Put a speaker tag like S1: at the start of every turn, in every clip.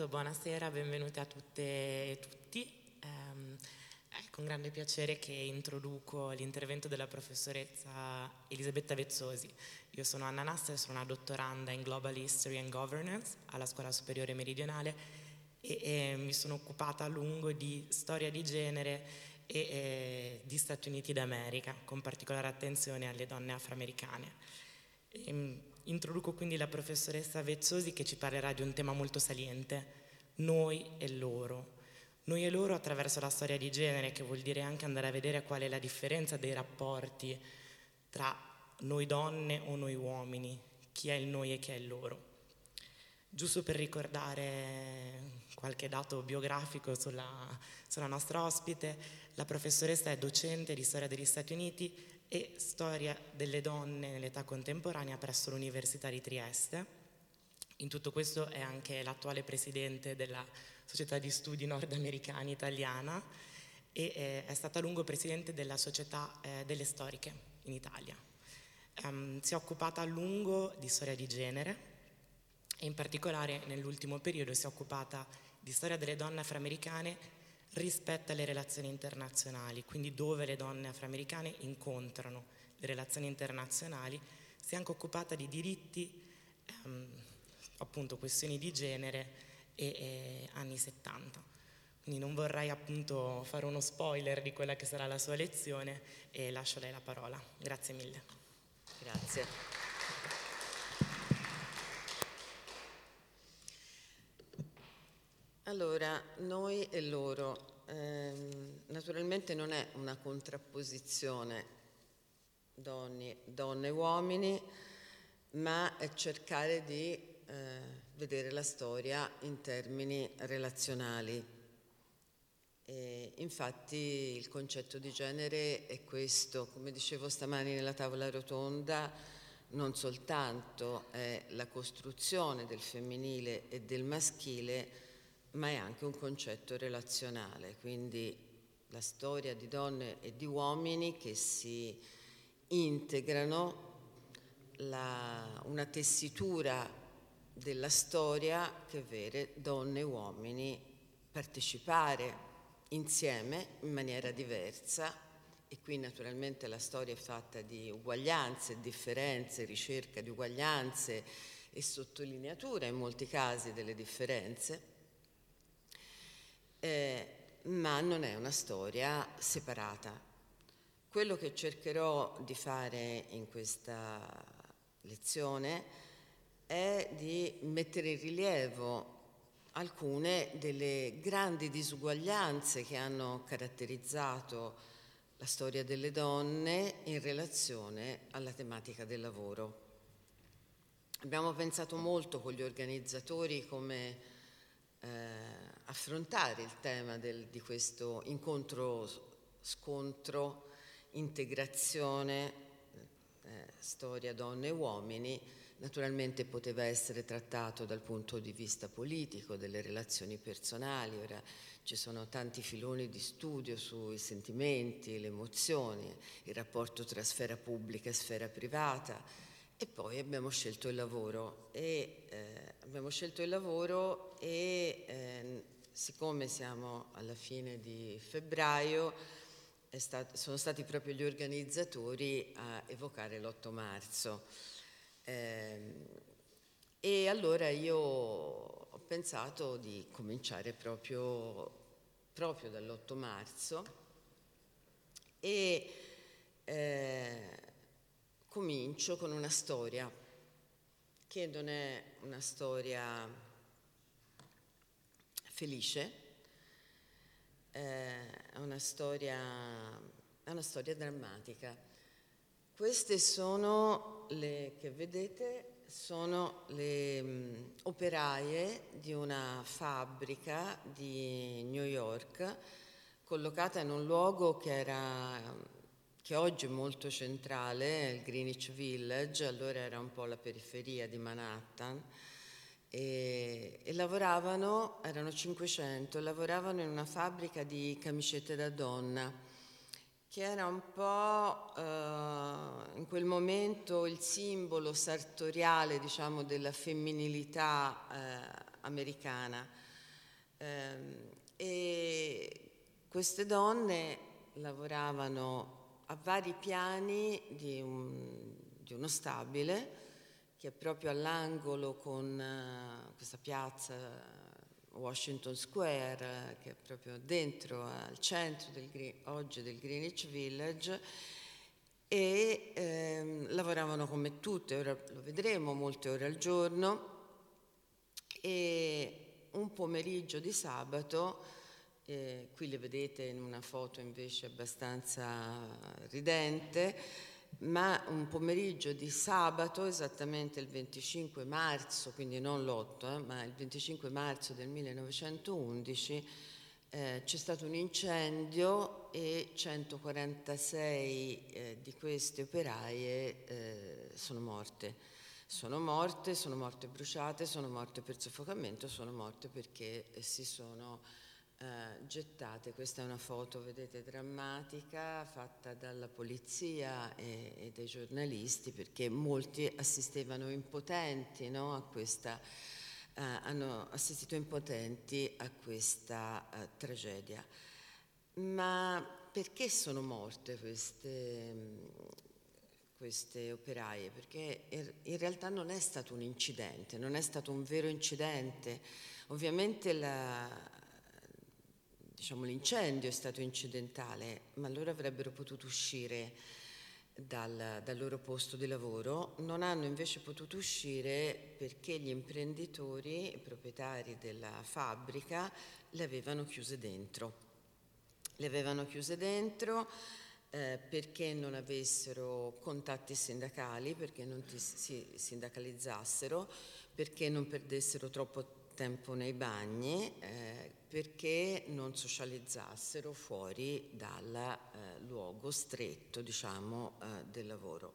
S1: intanto buonasera, benvenute a tutte e tutti. Um, è con grande piacere che introduco l'intervento della professoressa Elisabetta Vezzosi. Io sono Anna Nassa e sono una dottoranda in Global History and Governance alla Scuola Superiore Meridionale e, e mi sono occupata a lungo di storia di genere e, e di Stati Uniti d'America, con particolare attenzione alle donne afroamericane. E, ehm, introduco quindi la professoressa Vezzosi che ci parlerà di un tema molto saliente, noi e loro. Noi e loro attraverso la storia di genere, che vuol dire anche andare a vedere qual è la differenza dei rapporti tra noi donne o noi uomini, chi è il noi e chi è il loro. Giusto per ricordare qualche dato biografico sulla, sulla nostra ospite, la professoressa è docente di storia degli Stati Uniti e storia delle donne nell'età contemporanea presso l'Università di Trieste. In tutto questo è anche l'attuale presidente della Società di Studi Nordamericani Italiana e eh, è stata a lungo presidente della Società eh, delle Storiche in Italia. Um, si è occupata a lungo di storia di genere e in particolare nell'ultimo periodo si è occupata di storia delle donne afroamericane rispetto alle relazioni internazionali, quindi dove le donne afroamericane incontrano le relazioni internazionali, si è anche occupata di diritti, ehm, appunto questioni di genere e, e anni 70. Quindi non vorrei appunto fare uno spoiler di quella che sarà la sua lezione e lascio lei la parola. Grazie mille.
S2: Grazie. Allora, noi e loro, ehm, naturalmente non è una contrapposizione donne, donne e uomini, ma è cercare di eh, vedere la storia in termini relazionali. E infatti il concetto di genere è questo, come dicevo stamani nella tavola rotonda, non soltanto è la costruzione del femminile e del maschile, ma è anche un concetto relazionale, quindi la storia di donne e di uomini che si integrano, la, una tessitura della storia che vede donne e uomini partecipare insieme in maniera diversa e qui naturalmente la storia è fatta di uguaglianze, differenze, ricerca di uguaglianze e sottolineatura in molti casi delle differenze eh, ma non è una storia separata. Quello che cercherò di fare in questa lezione è di mettere in rilievo alcune delle grandi disuguaglianze che hanno caratterizzato la storia delle donne in relazione alla tematica del lavoro. Abbiamo pensato molto con gli organizzatori come eh, affrontare il tema del, di questo incontro, scontro, integrazione, eh, storia donne e uomini, naturalmente poteva essere trattato dal punto di vista politico, delle relazioni personali, ora ci sono tanti filoni di studio sui sentimenti, le emozioni, il rapporto tra sfera pubblica e sfera privata. E poi abbiamo scelto il lavoro e eh, abbiamo scelto il lavoro e eh, siccome siamo alla fine di febbraio, stato, sono stati proprio gli organizzatori a evocare l'8 marzo. Eh, e allora io ho pensato di cominciare proprio, proprio dall'8 marzo e eh, comincio con una storia che non è una storia felice, eh, è una storia, è una storia drammatica. Queste sono le che vedete, sono le mh, operaie di una fabbrica di New York collocata in un luogo che era che oggi è molto centrale, il Greenwich Village, allora era un po' la periferia di Manhattan, e, e, lavoravano, erano 500, lavoravano in una fabbrica di camicette da donna, che era un po' eh, in quel momento il simbolo sartoriale, diciamo, della femminilità eh, americana. Ehm, e queste donne lavoravano a vari piani di, un, di uno stabile che è proprio all'angolo con uh, questa piazza Washington Square, che è proprio dentro al centro del, oggi del Greenwich Village, e ehm, lavoravano come tutte, ora lo vedremo, molte ore al giorno, e un pomeriggio di sabato, eh, qui le vedete in una foto invece abbastanza ridente, ma un pomeriggio di sabato, esattamente il 25 marzo, quindi non l'8, eh, ma il 25 marzo del 1911, eh, c'è stato un incendio e 146 eh, di queste operaie eh, sono morte. Sono morte, sono morte bruciate, sono morte per soffocamento, sono morte perché si sono eh, gettate. Questa è una foto, vedete, drammatica fatta dalla polizia e, e dai giornalisti perché molti assistevano impotenti no, a questa eh, hanno assistito impotenti a questa eh, tragedia. Ma perché sono morte queste, queste operaie? Perché in realtà non è stato un incidente, non è stato un vero incidente. Ovviamente la, diciamo, l'incendio è stato incidentale, ma loro avrebbero potuto uscire dal, dal, loro posto di lavoro, non hanno invece potuto uscire perché gli imprenditori, i proprietari della fabbrica, le avevano chiuse dentro. Le avevano chiuse dentro eh, perché non avessero contatti sindacali, perché non ti, si sindacalizzassero, perché non perdessero troppo tempo nei bagni, eh, perché non socializzassero fuori dal eh, luogo stretto diciamo, eh, del lavoro.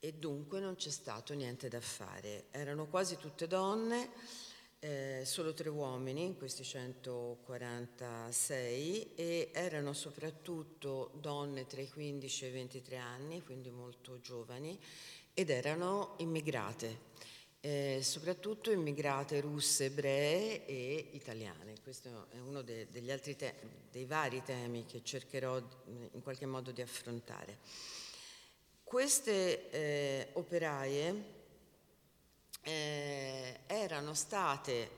S2: E dunque non c'è stato niente da fare. Erano quasi tutte donne, eh, solo tre uomini in questi 146 e erano soprattutto donne tra i 15 e i 23 anni, quindi molto giovani, ed erano immigrate eh, soprattutto immigrate russe, ebree e italiane. Questo è uno de- degli altri te- dei vari temi che cercherò in qualche modo di affrontare. Queste eh, operaie eh, erano state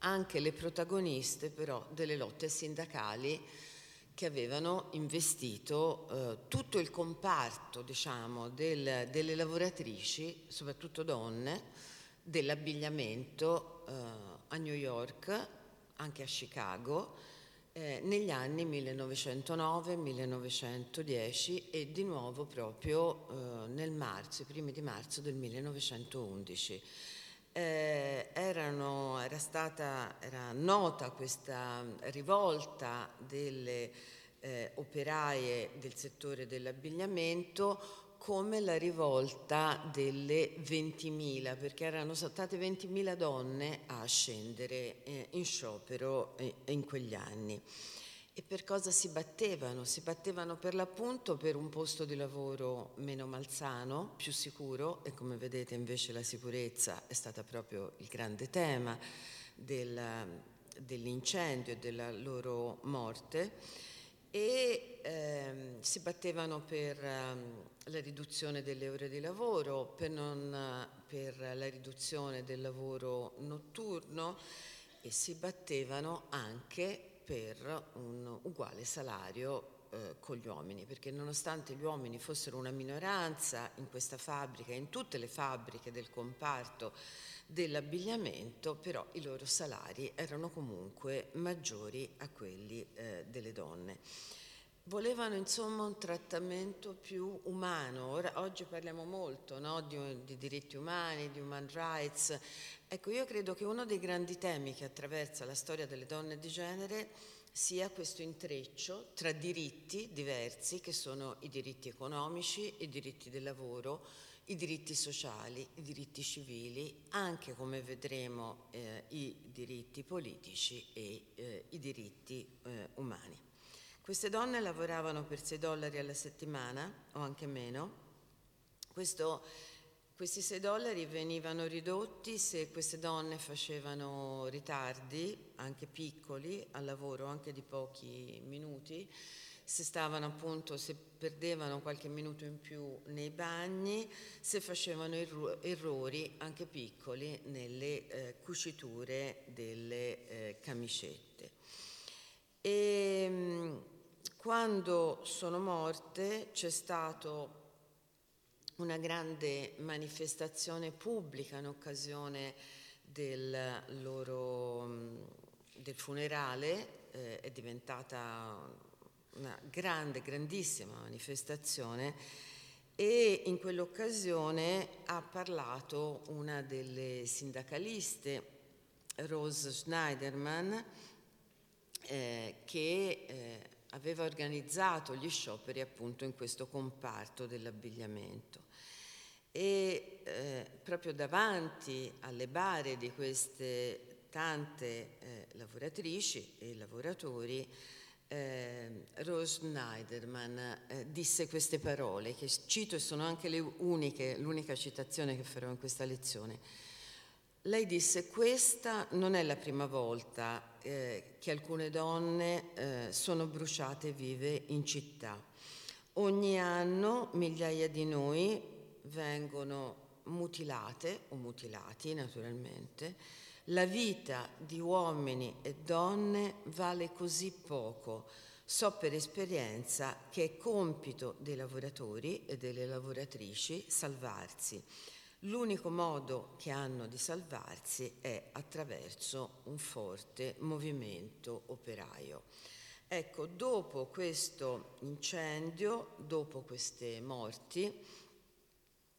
S2: anche le protagoniste però delle lotte sindacali che avevano investito eh, tutto il comparto diciamo, del, delle lavoratrici, soprattutto donne, dell'abbigliamento eh, a New York, anche a Chicago, eh, negli anni 1909-1910 e di nuovo proprio eh, nel marzo, i primi di marzo del 1911. Eh, erano, era stata era nota questa rivolta delle eh, operaie del settore dell'abbigliamento come la rivolta delle 20.000, perché erano state 20.000 donne a scendere eh, in sciopero eh, in quegli anni. E per cosa si battevano? Si battevano per l'appunto per un posto di lavoro meno malsano, più sicuro, e come vedete invece la sicurezza è stata proprio il grande tema del, dell'incendio e della loro morte e ehm, si battevano per ehm, la riduzione delle ore di lavoro, per, non, per, la riduzione del lavoro notturno e si battevano anche per un uguale salario eh, con gli uomini, perché nonostante gli uomini fossero una minoranza in questa fabbrica, in tutte le fabbriche del comparto dell'abbigliamento, però i loro salari erano comunque maggiori a quelli eh, delle donne. Volevano insomma un trattamento più umano, Ora, oggi parliamo molto no? di, di, diritti umani, di human rights. Ecco, io credo che uno dei grandi temi che attraversa la storia delle donne di genere sia questo intreccio tra diritti diversi, che sono i diritti economici, i diritti del lavoro, i diritti sociali, i diritti civili, anche come vedremo eh, i diritti politici e eh, i diritti eh, umani. Queste donne lavoravano per 6 dollari alla settimana o anche meno. Questo questi 6 dollari venivano ridotti se queste donne facevano ritardi, anche piccoli, al lavoro, anche di pochi minuti, se stavano appunto, se perdevano qualche minuto in più nei bagni, se facevano erro- errori anche piccoli nelle eh, cuciture delle eh, camicette. E mh, quando sono morte c'è stato una grande manifestazione pubblica in occasione del loro del funerale, eh, è diventata una grande, grandissima manifestazione e in quell'occasione ha parlato una delle sindacaliste, Rose Schneiderman, eh, che eh, aveva organizzato gli scioperi appunto in questo comparto dell'abbigliamento e eh, proprio davanti alle bare di queste tante eh, lavoratrici e lavoratori eh, Rose Schneiderman eh, disse queste parole che cito e sono anche le uniche, l'unica citazione che farò in questa lezione. Lei disse questa non è la prima volta eh, che alcune donne eh, sono bruciate vive in città. Ogni anno migliaia di noi vengono mutilate o mutilati naturalmente, la vita di uomini e donne vale così poco. So per esperienza che è compito dei lavoratori e delle lavoratrici salvarsi. L'unico modo che hanno di salvarsi è attraverso un forte movimento operaio. Ecco, dopo questo incendio, dopo queste morti,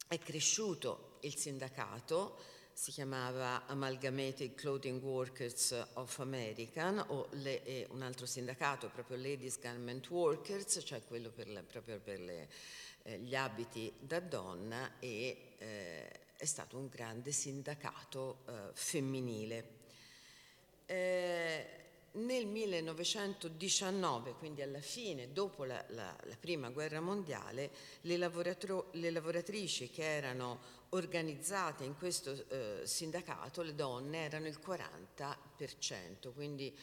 S2: è cresciuto il sindacato, si chiamava Amalgamated Clothing Workers of America, o le, un altro sindacato, proprio Ladies Garment Workers, cioè quello per le, proprio per le, eh, gli abiti da donna, e eh, è stato un grande sindacato eh, femminile. Eh, nel 1919, quindi alla fine, dopo la, la, la prima guerra mondiale, le, le, lavoratrici che erano organizzate in questo eh, sindacato, le donne, erano il 40%, quindi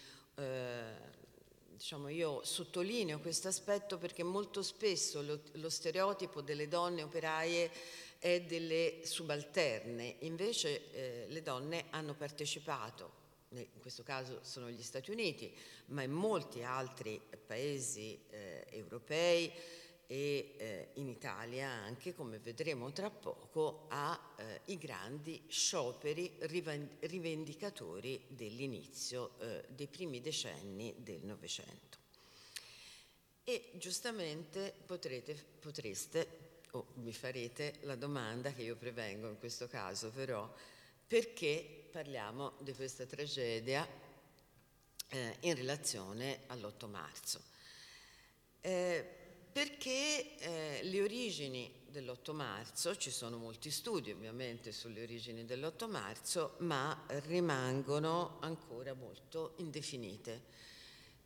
S2: diciamo, io sottolineo questo aspetto perché molto spesso lo, lo stereotipo delle donne operaie è delle subalterne, invece eh, le donne hanno partecipato in questo caso sono gli Stati Uniti, ma in molti altri paesi eh, europei e eh, in Italia anche, come vedremo tra poco, ai eh, grandi scioperi rivendicatori dell'inizio eh, dei primi decenni del Novecento. E giustamente potrete, potreste, o mi farete la domanda che io prevengo in questo caso, però, perché parliamo di questa tragedia eh, in relazione all'8 marzo. Eh, perché eh, le origini dell'8 marzo, ci sono molti studi ovviamente sulle origini dell'8 marzo, ma rimangono ancora molto indefinite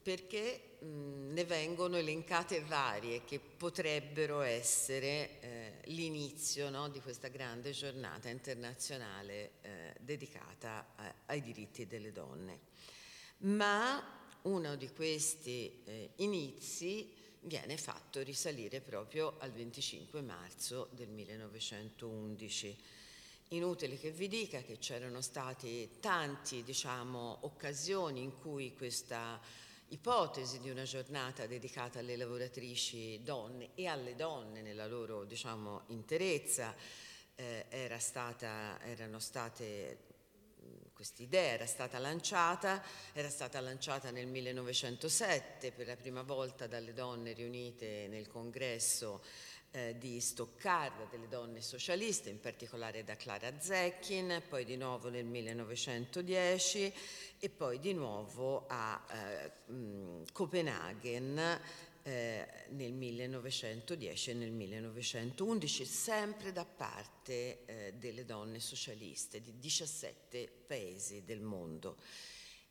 S2: perché mh, ne vengono elencate varie che potrebbero essere eh, l'inizio no, di questa grande giornata internazionale eh, dedicata a, ai diritti delle donne. Ma uno di questi eh, inizi viene fatto risalire proprio al 25 marzo del 1911. Inutile che vi dica che c'erano state tante diciamo, occasioni in cui questa ipotesi di una giornata dedicata alle lavoratrici donne e alle donne nella loro diciamo, interezza eh, era stata, erano state quest'idea era stata lanciata, era stata lanciata nel 1907 per la prima volta dalle donne riunite nel congresso eh, di Stoccarda delle donne socialiste, in particolare da Clara Zecchin, poi di nuovo nel 1910 e poi di nuovo a eh, mh, Copenaghen eh, nel 1910 e nel 1911, sempre da parte eh, delle donne socialiste di 17 paesi del mondo.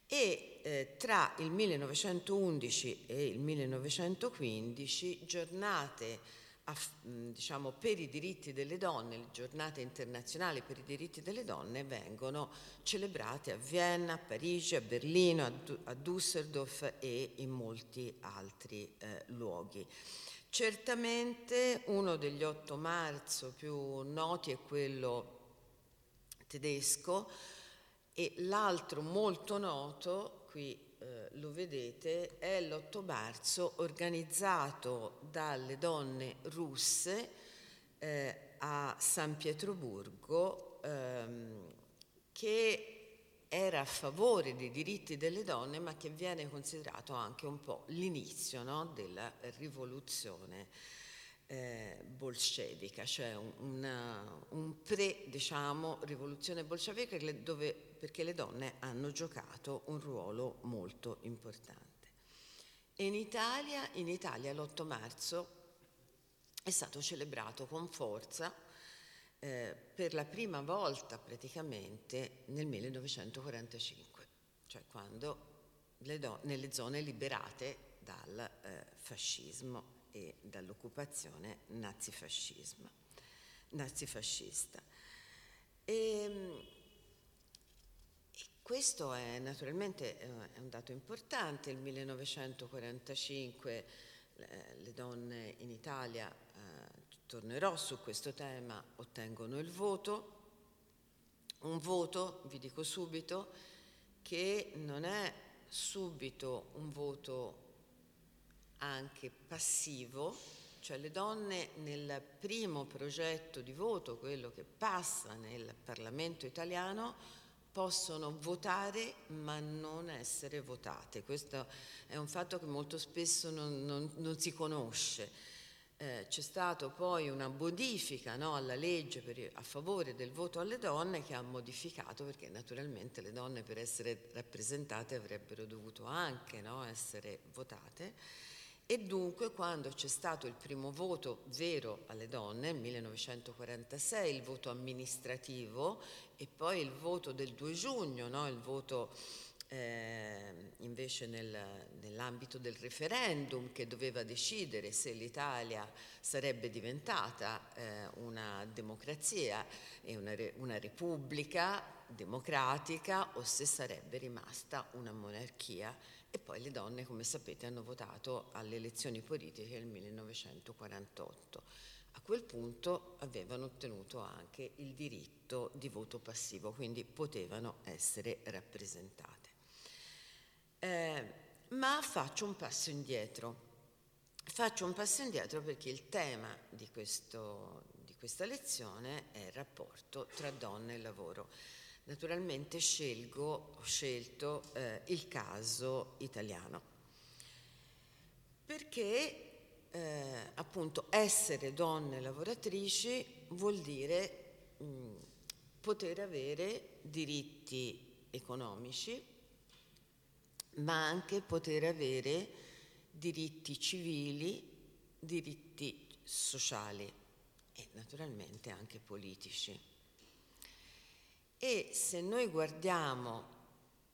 S2: E eh, tra il 1911 e il 1915 giornate diciamo, per i diritti delle donne, le giornate internazionali per i diritti delle donne vengono celebrate a Vienna, a Parigi, a Berlino, a, Düsseldorf e in molti altri eh, luoghi. Certamente uno degli 8 marzo più noti è quello tedesco e l'altro molto noto, qui eh, lo vedete, è l'8 marzo organizzato dalle donne russe eh, a San Pietroburgo ehm, che era a favore dei diritti delle donne ma che viene considerato anche un po' l'inizio no, della rivoluzione eh, bolscevica, cioè un, una, un pre, diciamo, rivoluzione bolscevica dove, perché le donne hanno giocato un ruolo molto importante. In Italia, in Italia l'8 marzo è stato celebrato con forza eh, per la prima volta praticamente nel 1945, cioè quando le do- nelle zone liberate dal eh, fascismo e dall'occupazione nazifascista. E, ehm, questo è naturalmente è un dato importante, il 1945 le donne in Italia, eh, tornerò su questo tema, ottengono il voto, un voto, vi dico subito, che non è subito un voto anche passivo, cioè le donne nel primo progetto di voto, quello che passa nel Parlamento italiano, possono votare ma non essere votate. Questo è un fatto che molto spesso non, non, non si conosce. Eh, c'è stata poi una modifica no, alla legge per, a favore del voto alle donne che ha modificato perché naturalmente le donne per essere rappresentate avrebbero dovuto anche no, essere votate e dunque quando c'è stato il primo voto vero alle donne, nel 1946, il voto amministrativo e poi il voto del 2 giugno, no? il voto eh, invece nel, nell'ambito del referendum che doveva decidere se l'Italia sarebbe diventata eh, una democrazia e una, una repubblica democratica o se sarebbe rimasta una monarchia e poi le donne, come sapete, hanno votato alle elezioni politiche nel 1948. A quel punto avevano ottenuto anche il diritto di voto passivo, quindi potevano essere rappresentate. Eh, ma faccio un passo indietro. Faccio un passo indietro perché il tema di, questo, di questa lezione è il rapporto tra donna e lavoro. Naturalmente scelgo, ho scelto eh, il caso italiano, perché eh, appunto essere donne lavoratrici vuol dire mh, poter avere diritti economici, ma anche poter avere diritti civili, diritti sociali e naturalmente anche politici. E se noi guardiamo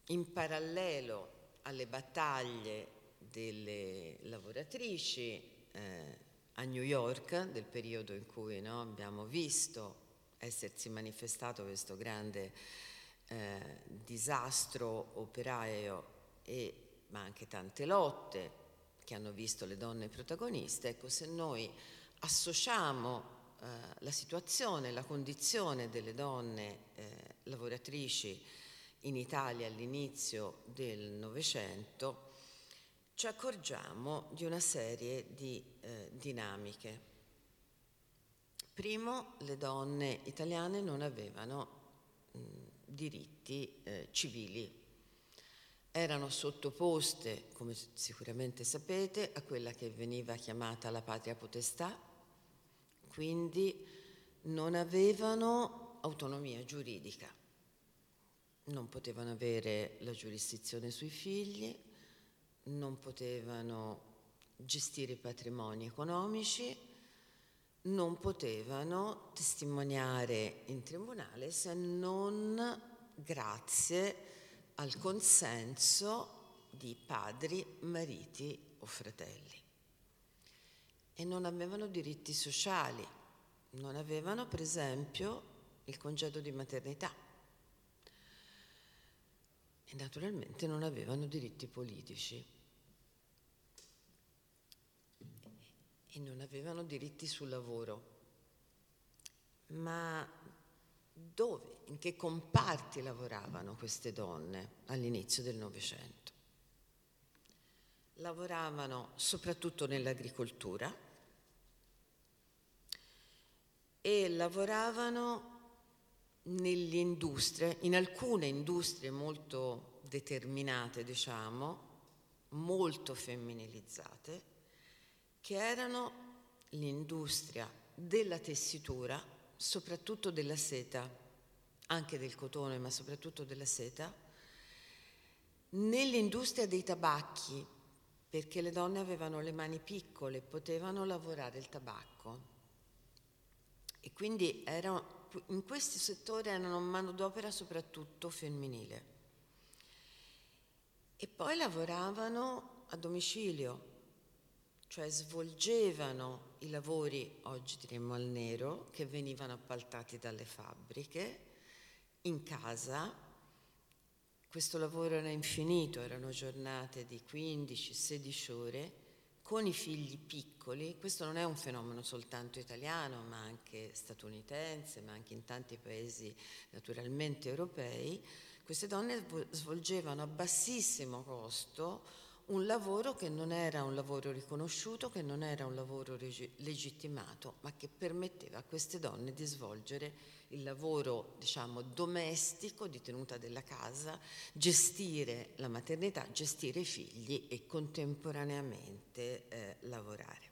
S2: in parallelo alle battaglie delle lavoratrici eh, a New York, del periodo in cui no, abbiamo visto essersi manifestato questo grande eh, disastro operaio, e, ma anche tante lotte che hanno visto le donne protagoniste, ecco se noi associamo eh, la situazione, la condizione delle donne eh, lavoratrici in Italia all'inizio del Novecento, ci accorgiamo di una serie di eh, dinamiche. Primo, le donne italiane non avevano mh, diritti eh, civili, erano sottoposte, come sicuramente sapete, a quella che veniva chiamata la patria potestà, quindi non avevano autonomia giuridica, non potevano avere la giurisdizione sui figli, non potevano gestire i patrimoni economici, non potevano testimoniare in tribunale se non grazie al consenso di padri, mariti o fratelli. E non avevano diritti sociali, non avevano per esempio il congedo di maternità e naturalmente non avevano diritti politici e non avevano diritti sul lavoro. Ma dove, in che comparti lavoravano queste donne all'inizio del Novecento? Lavoravano soprattutto nell'agricoltura e lavoravano nelle industrie, in alcune industrie molto determinate, diciamo, molto femminilizzate, che erano l'industria della tessitura, soprattutto della seta, anche del cotone, ma soprattutto della seta, nell'industria dei tabacchi, perché le donne avevano le mani piccole, potevano lavorare il tabacco. E quindi erano in questi settori erano manodopera soprattutto femminile. E poi lavoravano a domicilio, cioè svolgevano i lavori, oggi diremmo al nero, che venivano appaltati dalle fabbriche, in casa. Questo lavoro era infinito, erano giornate di 15-16 ore con i figli piccoli, questo non è un fenomeno soltanto italiano, ma anche statunitense, ma anche in tanti paesi naturalmente europei, queste donne svolgevano a bassissimo costo un lavoro che non era un lavoro riconosciuto, che non era un lavoro legittimato, ma che permetteva a queste donne di svolgere il lavoro diciamo, domestico di tenuta della casa, gestire la maternità, gestire i figli e contemporaneamente eh, lavorare.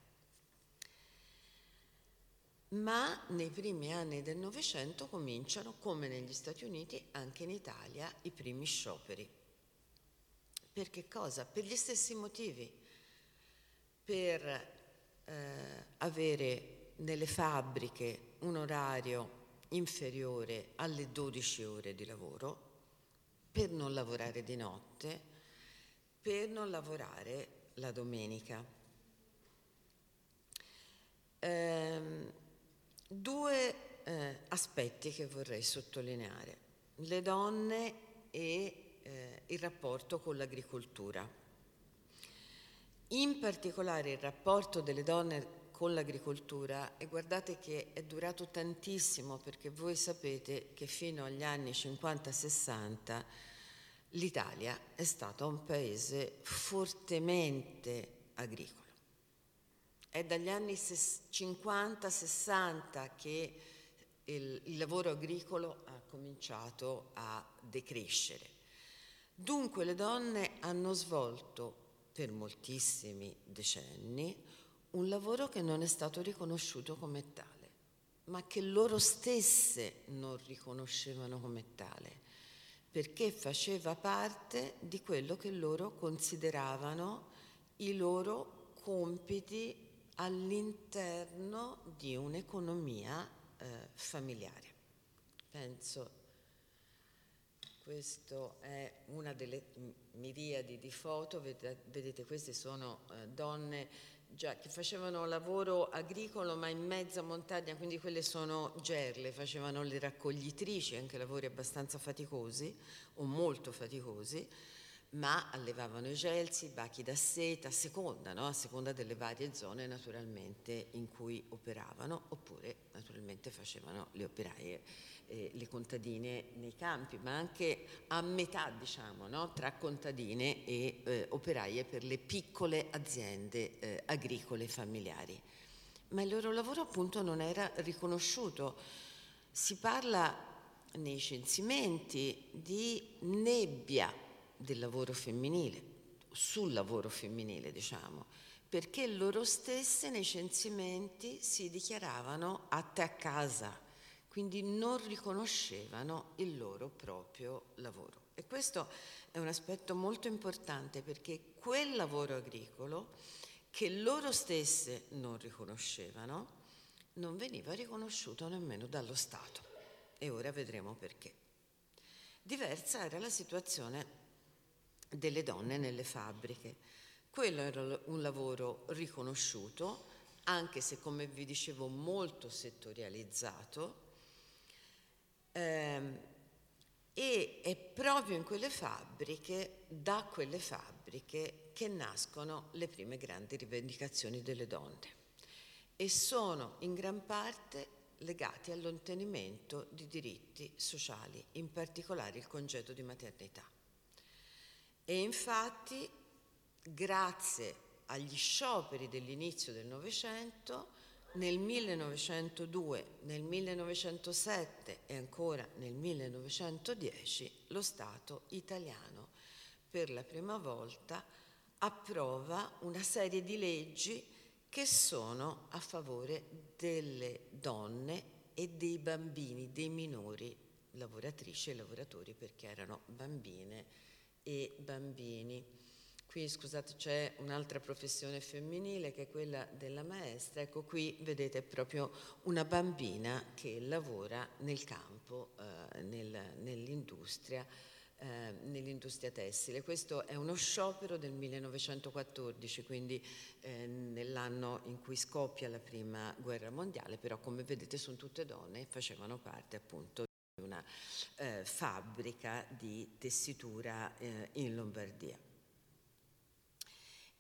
S2: Ma nei primi anni del Novecento cominciano, come negli Stati Uniti, anche in Italia, i primi scioperi. Per che cosa? Per gli stessi motivi. Per eh, avere nelle fabbriche un orario inferiore alle 12 ore di lavoro, per non lavorare di notte, per non lavorare la domenica. Ehm, due eh, aspetti che vorrei sottolineare, le donne e eh, il rapporto con l'agricoltura. In particolare il rapporto delle donne con l'agricoltura e guardate che è durato tantissimo perché voi sapete che fino agli anni 50-60 l'Italia è stata un paese fortemente agricolo. È dagli anni 50-60 che il, il lavoro agricolo ha cominciato a decrescere. Dunque le donne hanno svolto per moltissimi decenni un lavoro che non è stato riconosciuto come tale, ma che loro stesse non riconoscevano come tale, perché faceva parte di quello che loro consideravano i loro compiti all'interno di un'economia eh, familiare. Penso, questa è una delle miriadi di foto, vedete, queste sono eh, donne già, che facevano lavoro agricolo ma in mezza montagna, quindi quelle sono gerle, facevano le raccoglitrici, anche lavori abbastanza faticosi o molto faticosi, ma allevavano i gelsi, i bachi da seta, a seconda, no? a seconda delle varie zone naturalmente in cui operavano, oppure naturalmente facevano le operaie eh, le contadine nei campi, ma anche a metà, diciamo, no? tra contadine e eh, operaie per le piccole aziende eh, agricole familiari. Ma il loro lavoro appunto non era riconosciuto. Si parla nei censimenti di nebbia del lavoro femminile, sul lavoro femminile, diciamo, perché loro stesse nei censimenti si dichiaravano atte a casa quindi non riconoscevano il loro proprio lavoro. E questo è un aspetto molto importante perché quel lavoro agricolo che loro stesse non riconoscevano non veniva riconosciuto nemmeno dallo Stato. E ora vedremo perché. Diversa era la situazione delle donne nelle fabbriche. Quello era un lavoro riconosciuto, anche se come vi dicevo molto settorializzato, ehm, e è proprio in quelle fabbriche, da quelle fabbriche, che nascono le prime grandi rivendicazioni delle donne e sono in gran parte legati all'ottenimento di diritti sociali, in particolare il congedo di maternità. E infatti, grazie agli scioperi dell'inizio del Novecento, nel 1902, nel 1907 e ancora nel 1910 lo Stato italiano per la prima volta approva una serie di leggi che sono a favore delle donne e dei bambini, dei minori lavoratrici e lavoratori perché erano bambine e bambini. Qui scusate c'è un'altra professione femminile che è quella della maestra, ecco qui vedete proprio una bambina che lavora nel campo, eh, nel, nell'industria eh, nell'industria tessile. Questo è uno sciopero del 1914, quindi eh, nell'anno in cui scoppia la prima guerra mondiale, però come vedete sono tutte donne e facevano parte appunto di una eh, fabbrica di tessitura eh, in Lombardia.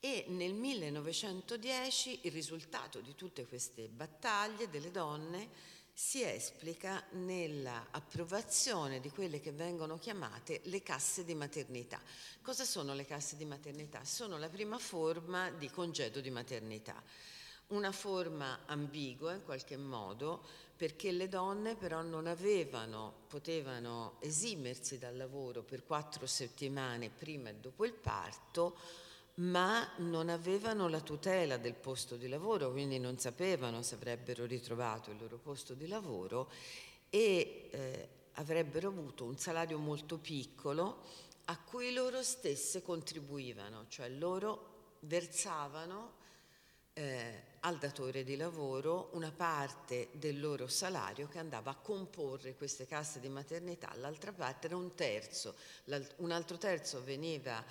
S2: E nel 1910 il risultato di tutte queste battaglie delle donne si esplica nell'approvazione di quelle che vengono chiamate le casse di maternità. Cosa sono le casse di maternità? Sono la prima forma di congedo di maternità, una forma ambigua in qualche modo perché le donne però non avevano, potevano esimersi dal lavoro per quattro settimane prima e dopo il parto, ma non avevano la tutela del posto di lavoro, quindi non sapevano se avrebbero ritrovato il loro posto di lavoro e eh, avrebbero avuto un salario molto piccolo a cui loro stesse contribuivano, cioè loro versavano eh, al datore di lavoro una parte del loro salario che andava a comporre queste casse di maternità, l'altra parte era un terzo, un altro terzo veniva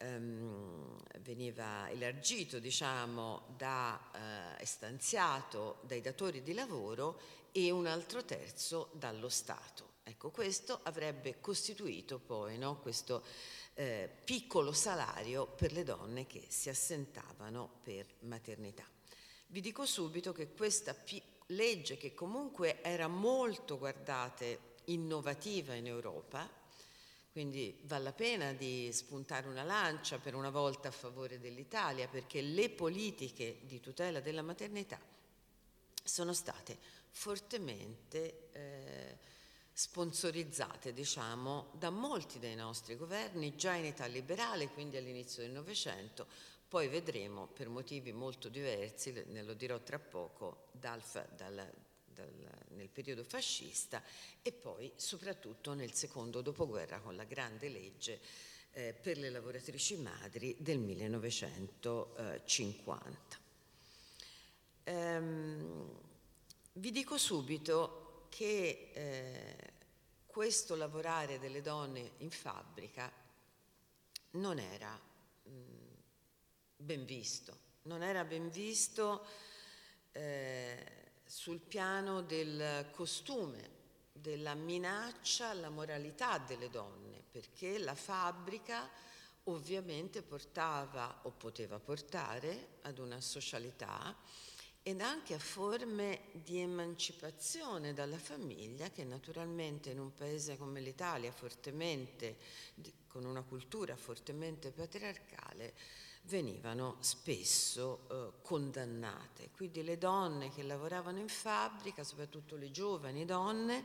S2: ehm, veniva elargito, diciamo, da, eh, stanziato dai datori di lavoro e un altro terzo dallo Stato. Ecco, questo avrebbe costituito poi no, questo eh, piccolo salario per le donne che si assentavano per maternità. Vi dico subito che questa pi- legge, che comunque era molto, guardate, innovativa in Europa, quindi vale la pena di spuntare una lancia per una volta a favore dell'Italia perché le politiche di tutela della maternità sono state fortemente eh, sponsorizzate, diciamo, da molti dei nostri governi, già in età liberale, quindi all'inizio del Novecento, poi vedremo per motivi molto diversi, ne lo dirò tra poco, dal, dal, dal, nel periodo fascista e poi soprattutto nel secondo dopoguerra con la grande legge eh, per le lavoratrici madri del 1950. Ehm, vi dico subito che eh, questo lavorare delle donne in fabbrica non era mh, ben visto, non era ben visto eh, sul piano del costume, della minaccia alla moralità delle donne, perché la fabbrica ovviamente portava o poteva portare ad una socialità ed anche a forme di emancipazione dalla famiglia che naturalmente in un paese come l'Italia, fortemente, con una cultura fortemente patriarcale, venivano spesso eh, condannate. Quindi le donne che lavoravano in fabbrica, soprattutto le giovani donne,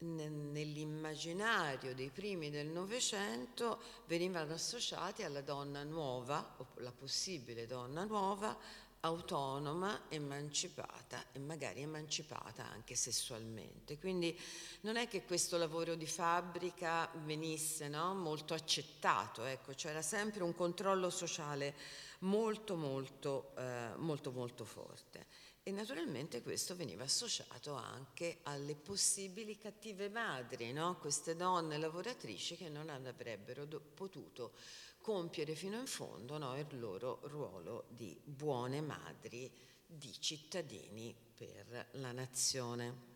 S2: nell'immaginario dei primi del Novecento venivano associate alla donna nuova, o la possibile donna nuova, autonoma, emancipata e magari emancipata anche sessualmente. Quindi non è che questo lavoro di fabbrica venisse no, molto accettato, ecco, c'era sempre un controllo sociale molto molto, eh, molto molto forte. E naturalmente questo veniva associato anche alle possibili cattive madri, no? queste donne lavoratrici che non avrebbero do- potuto compiere fino in fondo no, il loro ruolo di buone madri di cittadini per la nazione.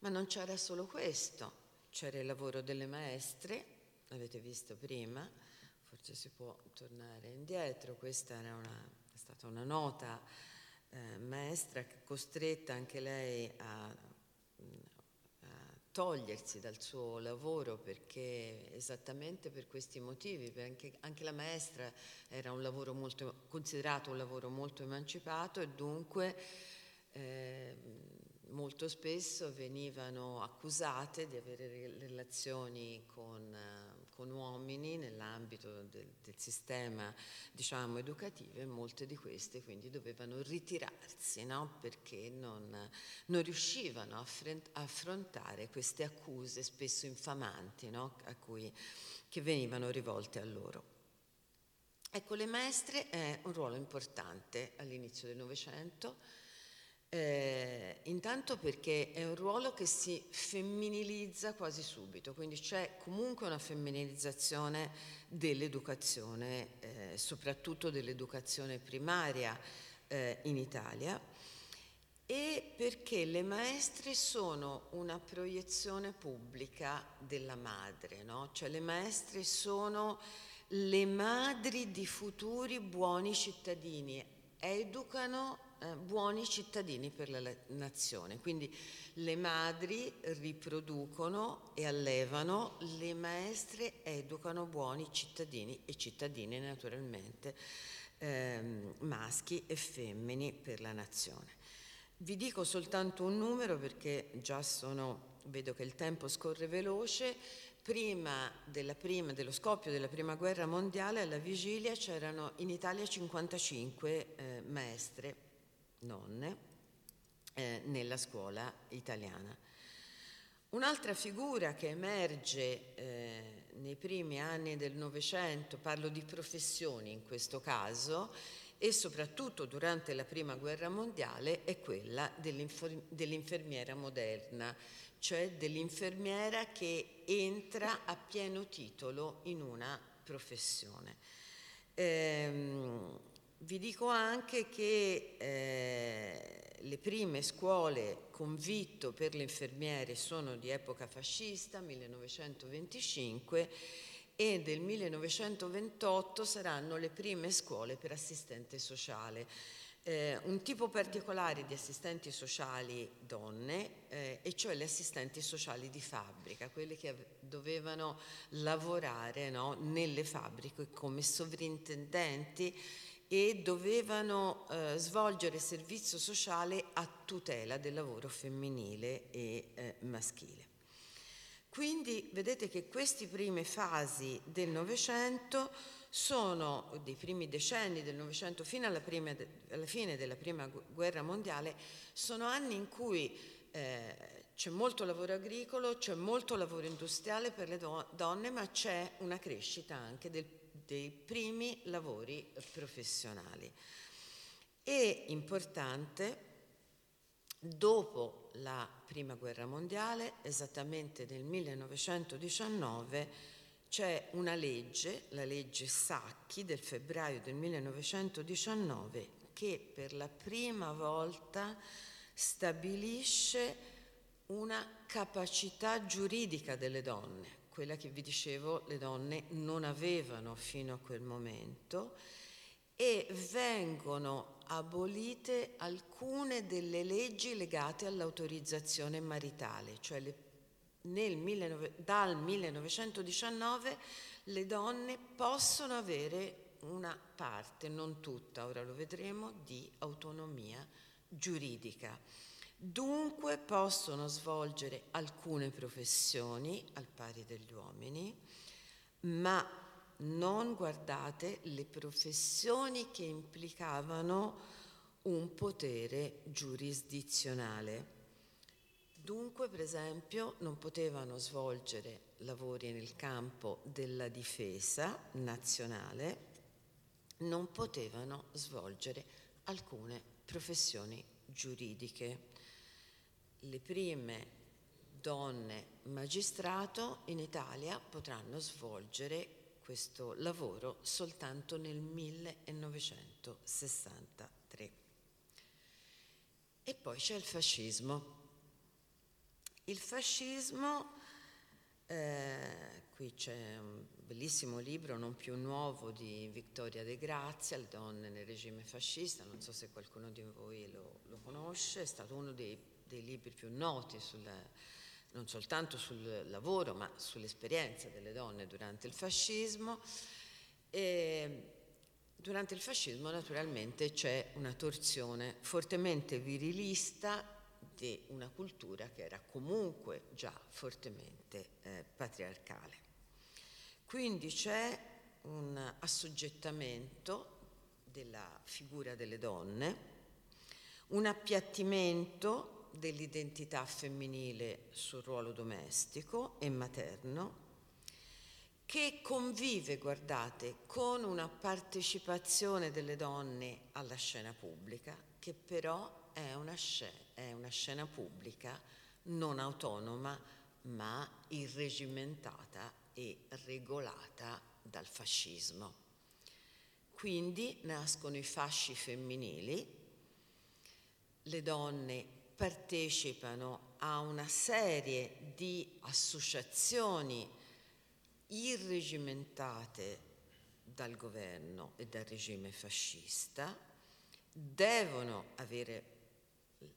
S2: Ma non c'era solo questo, c'era il lavoro delle maestre, l'avete visto prima, forse si può tornare indietro, questa una, è stata una nota eh, maestra costretta anche lei a, togliersi dal suo lavoro perché esattamente per questi motivi, perché anche la maestra era un lavoro molto, considerato un lavoro molto emancipato e dunque eh, molto spesso venivano accusate di avere relazioni con, con uomini nell'ambito del, del, sistema diciamo, educativo e molte di queste quindi dovevano ritirarsi no? perché non, non, riuscivano a affrontare queste accuse spesso infamanti no? cui, che venivano rivolte a loro. Ecco, le maestre è un ruolo importante all'inizio del Novecento eh, intanto perché è un ruolo che si femminilizza quasi subito, quindi c'è comunque una femminilizzazione dell'educazione, eh, soprattutto dell'educazione primaria eh, in Italia, e perché le maestre sono una proiezione pubblica della madre, no? cioè le maestre sono le madri di futuri buoni cittadini, educano eh, buoni cittadini per la nazione. Quindi le madri riproducono e allevano, le maestre educano buoni cittadini e cittadine naturalmente, ehm, maschi e femmini per la nazione. Vi dico soltanto un numero perché già sono, vedo che il tempo scorre veloce, prima, prima, dello scoppio della prima guerra mondiale alla vigilia c'erano in Italia 55 eh, maestre nonne eh, nella scuola italiana. Un'altra figura che emerge eh, nei primi anni del Novecento, parlo di professioni in questo caso, e soprattutto durante la Prima Guerra Mondiale, è quella dell'infermiera moderna, cioè dell'infermiera che entra a pieno titolo in una professione. Ehm, vi dico anche che eh, le prime scuole con vitto per le infermiere sono di epoca fascista, 1925, e del 1928 saranno le prime scuole per assistente sociale. Eh, un tipo particolare di assistenti sociali donne, eh, e cioè le assistenti sociali di fabbrica, quelle che dovevano lavorare no, nelle fabbriche come sovrintendenti e dovevano eh, svolgere servizio sociale a tutela del lavoro femminile e eh, maschile. Quindi vedete che queste prime fasi del Novecento sono, dei primi decenni del Novecento fino alla, prima, alla, fine della Prima Guerra Mondiale, sono anni in cui eh, c'è molto lavoro agricolo, c'è molto lavoro industriale per le do- donne, ma c'è una crescita anche del dei primi lavori professionali. E importante, dopo la Prima Guerra Mondiale, esattamente nel 1919, c'è una legge, la legge Sacchi del febbraio del 1919, che per la prima volta stabilisce una capacità giuridica delle donne quella che vi dicevo le donne non avevano fino a quel momento e vengono abolite alcune delle leggi legate all'autorizzazione maritale, cioè le, nel, dal 1919 le donne possono avere una parte, non tutta, ora lo vedremo, di autonomia giuridica. Dunque possono svolgere alcune professioni al pari degli uomini, ma non guardate le professioni che implicavano un potere giurisdizionale. Dunque, per esempio, non potevano svolgere lavori nel campo della difesa nazionale, non potevano svolgere alcune professioni giuridiche le prime donne magistrato in Italia potranno svolgere questo lavoro soltanto nel 1963. tre. E poi c'è il fascismo. Il fascismo, eh, qui c'è un bellissimo libro, non più nuovo, di Vittoria De Grazia, Le donne nel regime fascista, non so se qualcuno di voi lo, lo conosce, è stato uno dei, dei libri più noti sul, non soltanto sul lavoro, ma sull'esperienza delle donne durante il fascismo. E durante il fascismo naturalmente c'è una torsione fortemente virilista di una cultura che era comunque già fortemente eh, patriarcale. Quindi c'è un assoggettamento della figura delle donne, un appiattimento dell'identità femminile sul ruolo domestico e materno, che convive, guardate, con una partecipazione delle donne alla scena pubblica, che però è una, scena, è una scena pubblica non autonoma, ma irregimentata e regolata dal fascismo. Quindi nascono i fasci femminili, le donne partecipano a una serie di associazioni irregimentate dal governo e dal regime fascista, devono avere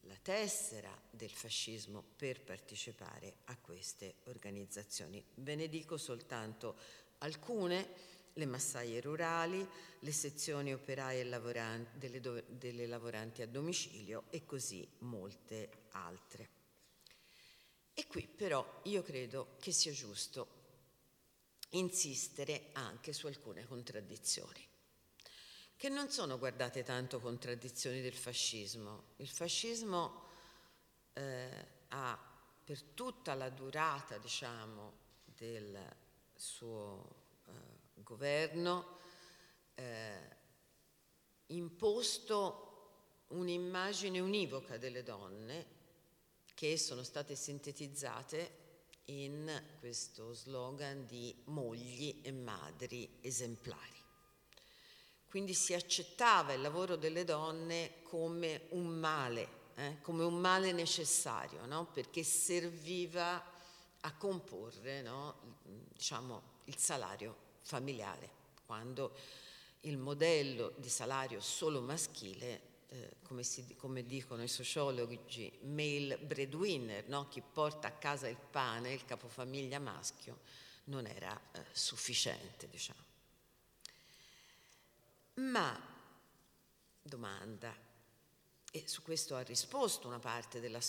S2: la tessera del fascismo per partecipare a queste organizzazioni. Ve ne dico soltanto alcune, le massaie rurali, le sezioni operaie lavoranti, delle, do, delle lavoranti a domicilio e così molte altre. E qui però io credo che sia giusto insistere anche su alcune contraddizioni, che non sono, guardate, tanto contraddizioni del fascismo. Il fascismo eh, ha per tutta la durata, diciamo, del suo governo eh, imposto un'immagine univoca delle donne che sono state sintetizzate in questo slogan di mogli e madri esemplari. Quindi si accettava il lavoro delle donne come un male, eh? come un male necessario, no? perché serviva a comporre no? diciamo, il salario familiare, quando il modello di salario solo maschile eh, come, si, come, dicono i sociologi, male breadwinner, no? chi porta a casa il pane, il capofamiglia maschio, non era eh, sufficiente, diciamo. Ma, domanda, e su questo ha risposto una parte della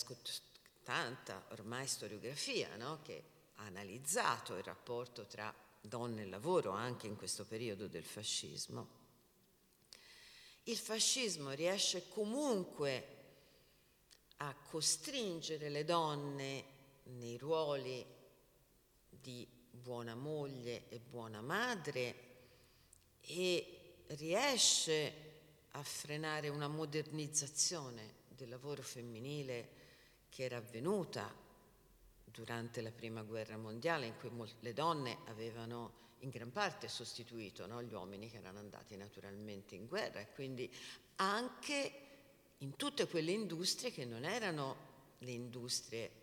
S2: tanta ormai storiografia, no? che ha analizzato il rapporto tra donne e lavoro anche in questo periodo del fascismo il fascismo riesce comunque a costringere le donne nei ruoli di buona moglie e buona madre e riesce a frenare una modernizzazione del lavoro femminile che era avvenuta durante la prima guerra mondiale in cui le donne avevano in gran parte sostituito no? gli uomini che erano andati naturalmente in guerra e quindi anche in tutte quelle industrie che non erano le industrie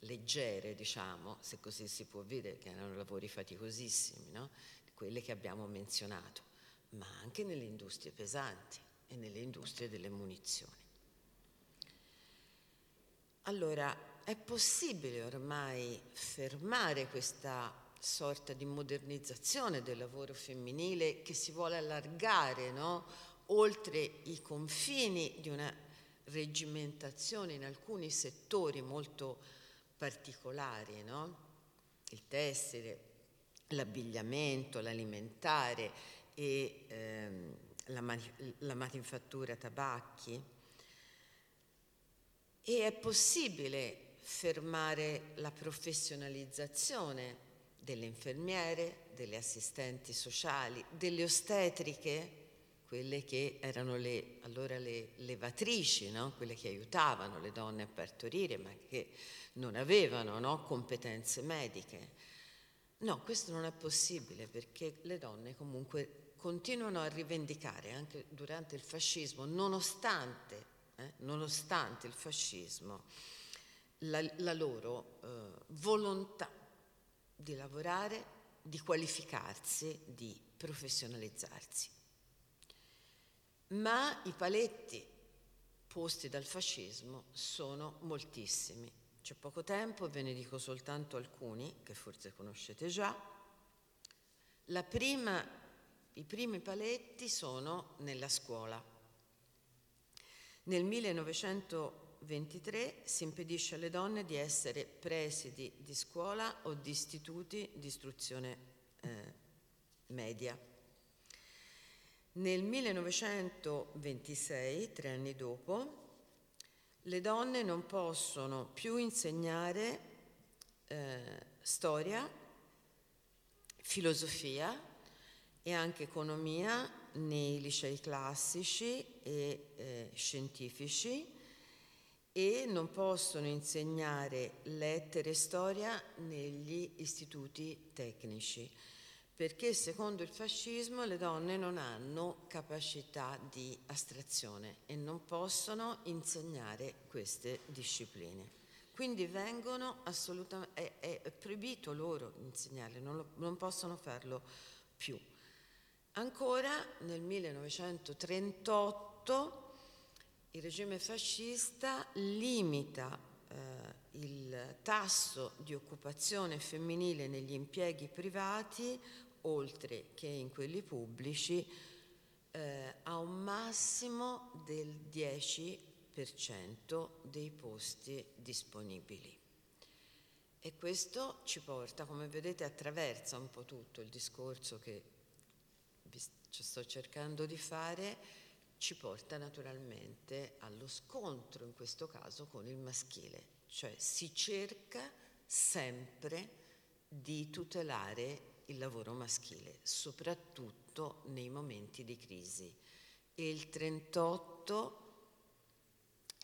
S2: leggere, diciamo, se così si può dire, che erano lavori faticosissimi, no? quelle che abbiamo menzionato, ma anche nelle industrie pesanti e nelle industrie delle munizioni. Allora, è possibile ormai fermare questa sorta di modernizzazione del lavoro femminile che si vuole allargare no? oltre i confini di una regimentazione in alcuni settori molto particolari, no? il tessile, l'abbigliamento, l'alimentare e ehm, la, man- la manifattura tabacchi. E è possibile fermare la professionalizzazione delle infermiere, delle assistenti sociali, delle ostetriche, quelle che erano le, allora le levatrici, no? quelle che aiutavano le donne a partorire, ma che non avevano no? competenze mediche. No, questo non è possibile perché le donne comunque continuano a rivendicare anche durante il fascismo, nonostante, eh, nonostante il fascismo, la, la loro eh, volontà di lavorare, di qualificarsi, di professionalizzarsi. Ma i paletti posti dal fascismo sono moltissimi. C'è poco tempo, ve ne dico soltanto alcuni che forse conoscete già. Prima, I primi paletti sono nella scuola. Nel 1923 si impedisce alle donne di essere presidi di scuola o di istituti di istruzione eh, media. Nel 1926, tre anni dopo, le donne non possono più insegnare eh, storia, filosofia e anche economia nei licei classici e eh, scientifici e non possono insegnare lettere e storia negli istituti tecnici perché secondo il fascismo le donne non hanno capacità di astrazione e non possono insegnare queste discipline. Quindi vengono assolutamente, è, è proibito loro insegnarle, non, lo, non possono farlo più. Ancora nel 1938 il regime fascista limita eh, il tasso di occupazione femminile negli impieghi privati oltre che in quelli pubblici, eh, a un massimo del 10% dei posti disponibili. E questo ci porta, come vedete, attraversa un po' tutto il discorso che vi sto cercando di fare, ci porta naturalmente allo scontro, in questo caso, con il maschile. Cioè si cerca sempre di tutelare il lavoro maschile, soprattutto nei momenti di crisi. E il 38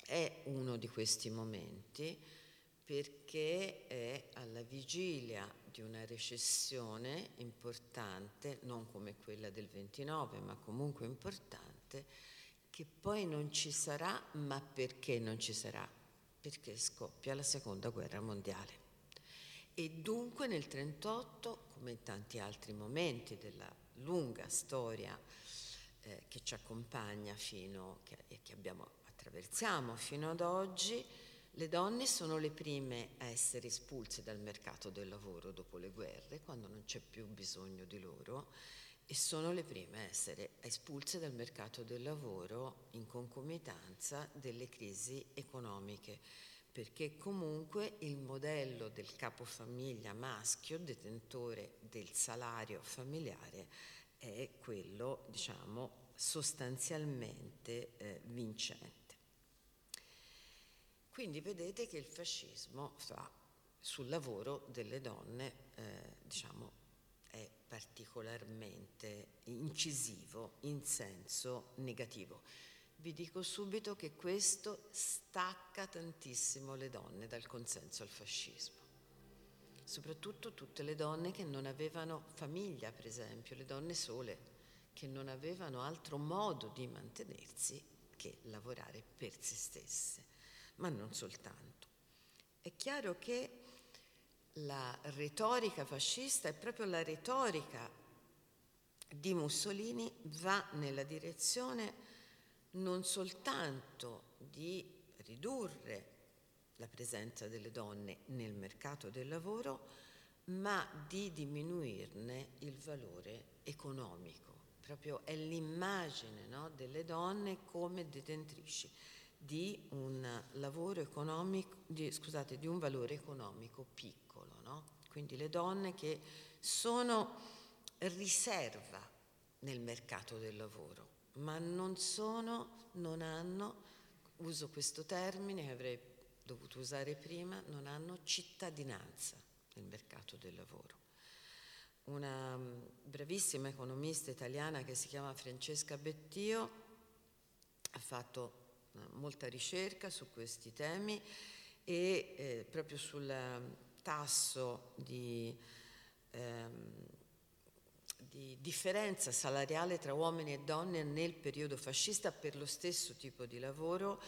S2: è uno di questi momenti perché è alla vigilia di una recessione importante, non come quella del 29, ma comunque importante, che poi non ci sarà, ma perché non ci sarà? Perché scoppia la seconda guerra mondiale. E dunque nel 38 come in tanti altri momenti della lunga storia eh, che ci accompagna fino, che, e che abbiamo, attraversiamo fino ad oggi, le donne sono le prime a essere espulse dal mercato del lavoro dopo le guerre, quando non c'è più bisogno di loro, e sono le prime a essere espulse dal mercato del lavoro in concomitanza delle crisi economiche perché comunque il modello del capofamiglia maschio, detentore del salario familiare, è quello, diciamo, sostanzialmente eh, vincente. Quindi vedete che il fascismo fa sul lavoro delle donne, eh, diciamo, particolarmente incisivo in senso negativo. Vi dico subito che questo stacca tantissimo le donne dal consenso al fascismo, soprattutto tutte le donne che non avevano famiglia, per esempio, le donne sole, che non avevano altro modo di mantenersi che lavorare per se stesse, ma non soltanto. È chiaro che la retorica fascista è proprio la retorica di Mussolini va nella direzione non soltanto di ridurre la presenza delle donne nel mercato del lavoro, ma di diminuirne il valore economico. Proprio è l'immagine no, delle donne come detentrici di un economico, di, scusate, di un valore economico piccolo. No? Quindi le donne che sono riserva nel mercato del lavoro ma non sono, non hanno, uso questo termine che avrei dovuto usare prima, non hanno cittadinanza nel mercato del lavoro. Una mm, bravissima economista italiana che si chiama Francesca Bettio ha fatto eh, molta ricerca su questi temi e eh, proprio sul tasso di, ehm, di differenza salariale tra uomini e donne nel periodo fascista per lo stesso tipo di lavoro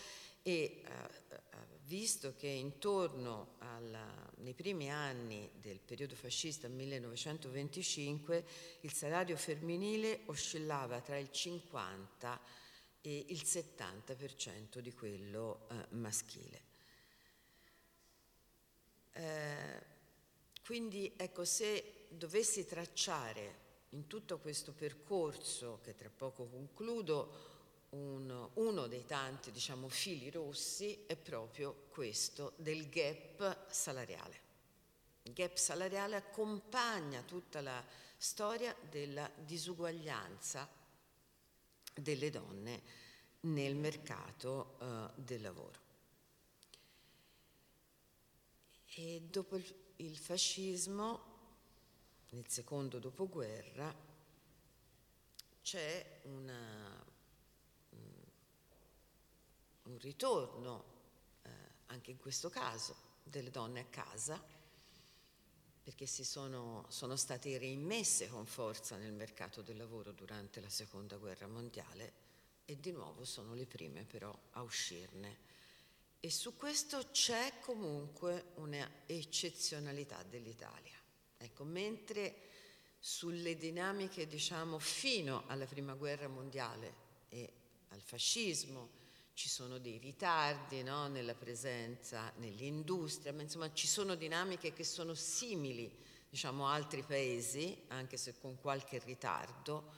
S2: e eh, visto che intorno alla, nei primi anni del periodo fascista 1925 il salario femminile oscillava tra il 50 e il 70% di quello eh, maschile. Eh, quindi ecco, se dovessi tracciare in tutto questo percorso, che tra poco concludo, un, uno dei tanti diciamo, fili rossi è proprio questo del gap salariale. Il gap salariale accompagna tutta la storia della disuguaglianza delle donne nel mercato uh, del lavoro. E dopo il, fascismo, nel secondo dopoguerra, c'è una un ritorno, eh, anche in questo caso, delle donne a casa, perché sono, sono state reimmesse con forza nel mercato del lavoro durante la seconda guerra mondiale e di nuovo sono le prime però a uscirne. E su questo c'è comunque un'eccezionalità dell'Italia. Ecco, mentre sulle dinamiche, diciamo, fino alla prima guerra mondiale e al fascismo, ci sono dei ritardi no? nella presenza nell'industria, ma insomma ci sono dinamiche che sono simili diciamo, a altri paesi, anche se con qualche ritardo.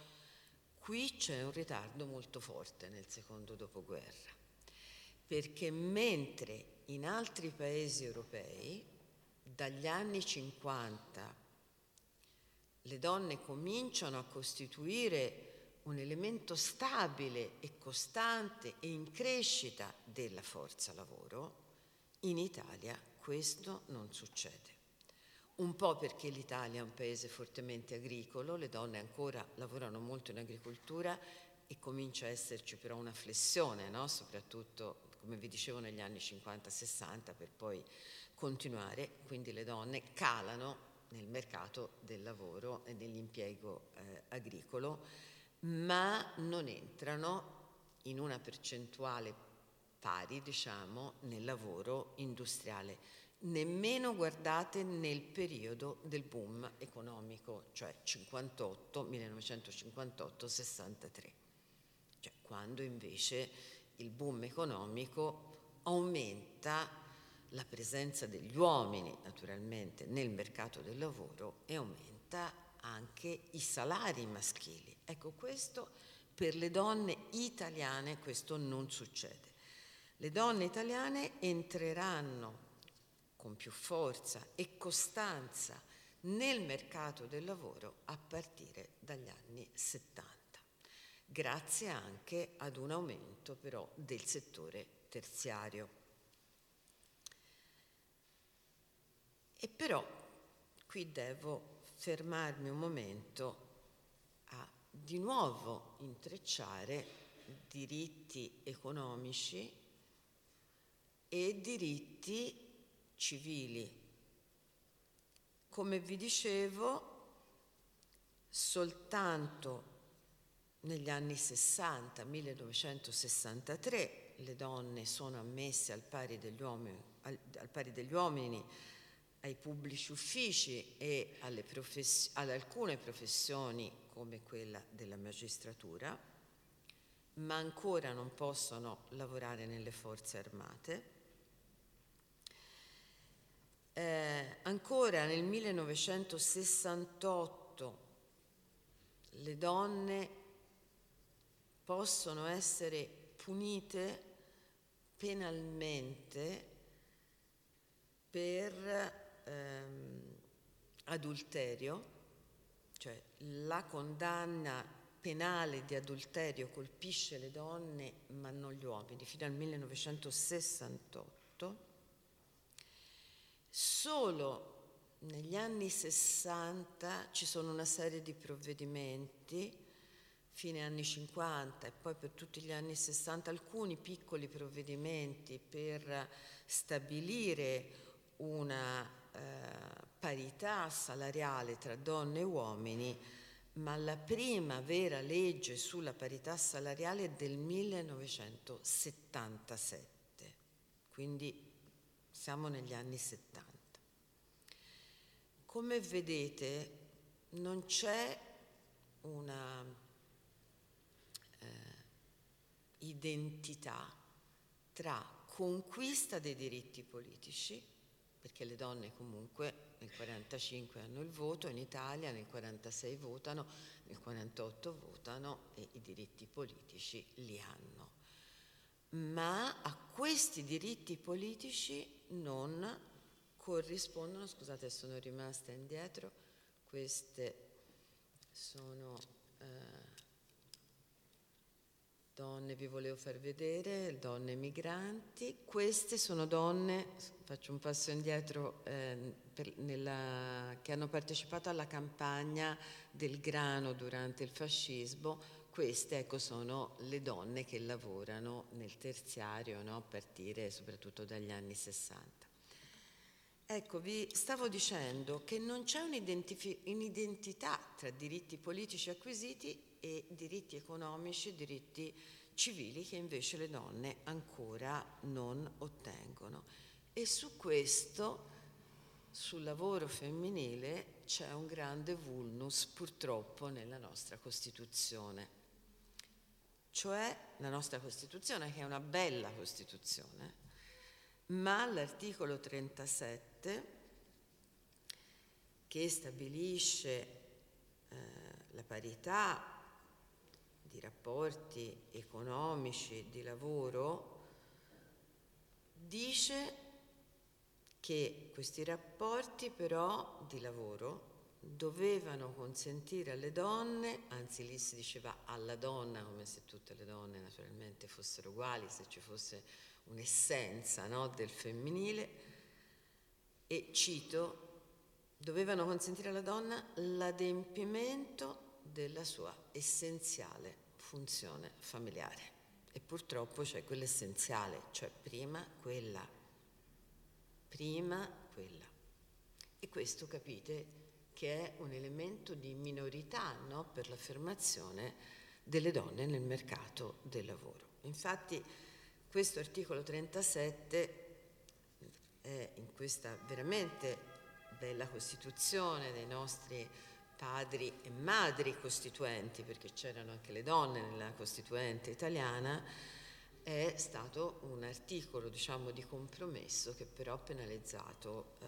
S2: Qui c'è un ritardo molto forte nel secondo dopoguerra, perché mentre in altri paesi europei dagli anni 50 le donne cominciano a costituire un elemento stabile e costante e in crescita della forza lavoro, in Italia questo non succede. Un po' perché l'Italia è un paese fortemente agricolo, le donne ancora lavorano molto in agricoltura e comincia a esserci però una flessione, no? soprattutto come vi dicevo negli anni 50-60 per poi continuare, quindi le donne calano nel mercato del lavoro e dell'impiego eh, agricolo ma non entrano in una percentuale pari, diciamo, nel lavoro industriale, nemmeno guardate nel periodo del boom economico, cioè 58, 1958-63, cioè quando invece il boom economico aumenta la presenza degli uomini naturalmente nel mercato del lavoro e aumenta anche i salari maschili. Ecco, questo per le donne italiane questo non succede. Le donne italiane entreranno con più forza e costanza nel mercato del lavoro a partire dagli anni 70, grazie anche ad un aumento però del settore terziario. E però qui devo fermarmi un momento a di nuovo intrecciare diritti economici e diritti civili. Come vi dicevo, soltanto negli anni 60, 1963, le donne sono ammesse al pari degli uomini, al, al pari degli uomini ai pubblici uffici e profess- ad alcune professioni come quella della magistratura, ma ancora non possono lavorare nelle forze armate. Eh, ancora nel 1968 le donne possono essere punite penalmente per ehm, adulterio, cioè la condanna penale di adulterio colpisce le donne ma non gli uomini, fino al 1968, solo negli anni 60 ci sono una serie di provvedimenti, fine anni 50 e poi per tutti gli anni 60 alcuni piccoli provvedimenti per stabilire una eh, parità salariale tra donne e uomini, ma la prima vera legge sulla parità salariale è del 1977, quindi siamo negli anni 70. Come vedete non c'è una identità tra conquista dei diritti politici, perché le donne comunque nel 45 hanno il voto, in Italia nel 46 votano, nel 48 votano e i diritti politici li hanno. Ma a questi diritti politici non corrispondono, scusate sono rimasta indietro, queste sono eh, donne, vi volevo far vedere, donne migranti, queste sono donne, faccio un passo indietro, eh, per, nella, che hanno partecipato alla campagna del grano durante il fascismo, queste ecco, sono le donne che lavorano nel terziario, no? a partire soprattutto dagli anni 60. Ecco, vi stavo dicendo che non c'è un'identità tra diritti politici acquisiti e diritti economici, diritti civili che invece le donne ancora non ottengono. E su questo, sul lavoro femminile, c'è un grande vulnus purtroppo nella nostra Costituzione. Cioè la nostra Costituzione, che è una bella Costituzione, ma l'articolo 37 che stabilisce eh, la parità di rapporti economici di lavoro dice che questi rapporti però di lavoro dovevano consentire alle donne, anzi lì si diceva alla donna come se tutte le donne naturalmente fossero uguali, se ci fosse un'essenza no, del femminile e cito, dovevano consentire alla donna l'adempimento della sua essenziale funzione familiare. E purtroppo c'è quell'essenziale, cioè prima quella, prima quella. E questo capite che è un elemento di minorità no, per l'affermazione delle donne nel mercato del lavoro. Infatti questo articolo 37 è in questa veramente bella Costituzione dei nostri padri e madri costituenti, perché c'erano anche le donne nella Costituente italiana, è stato un articolo diciamo, di compromesso che però ha penalizzato eh,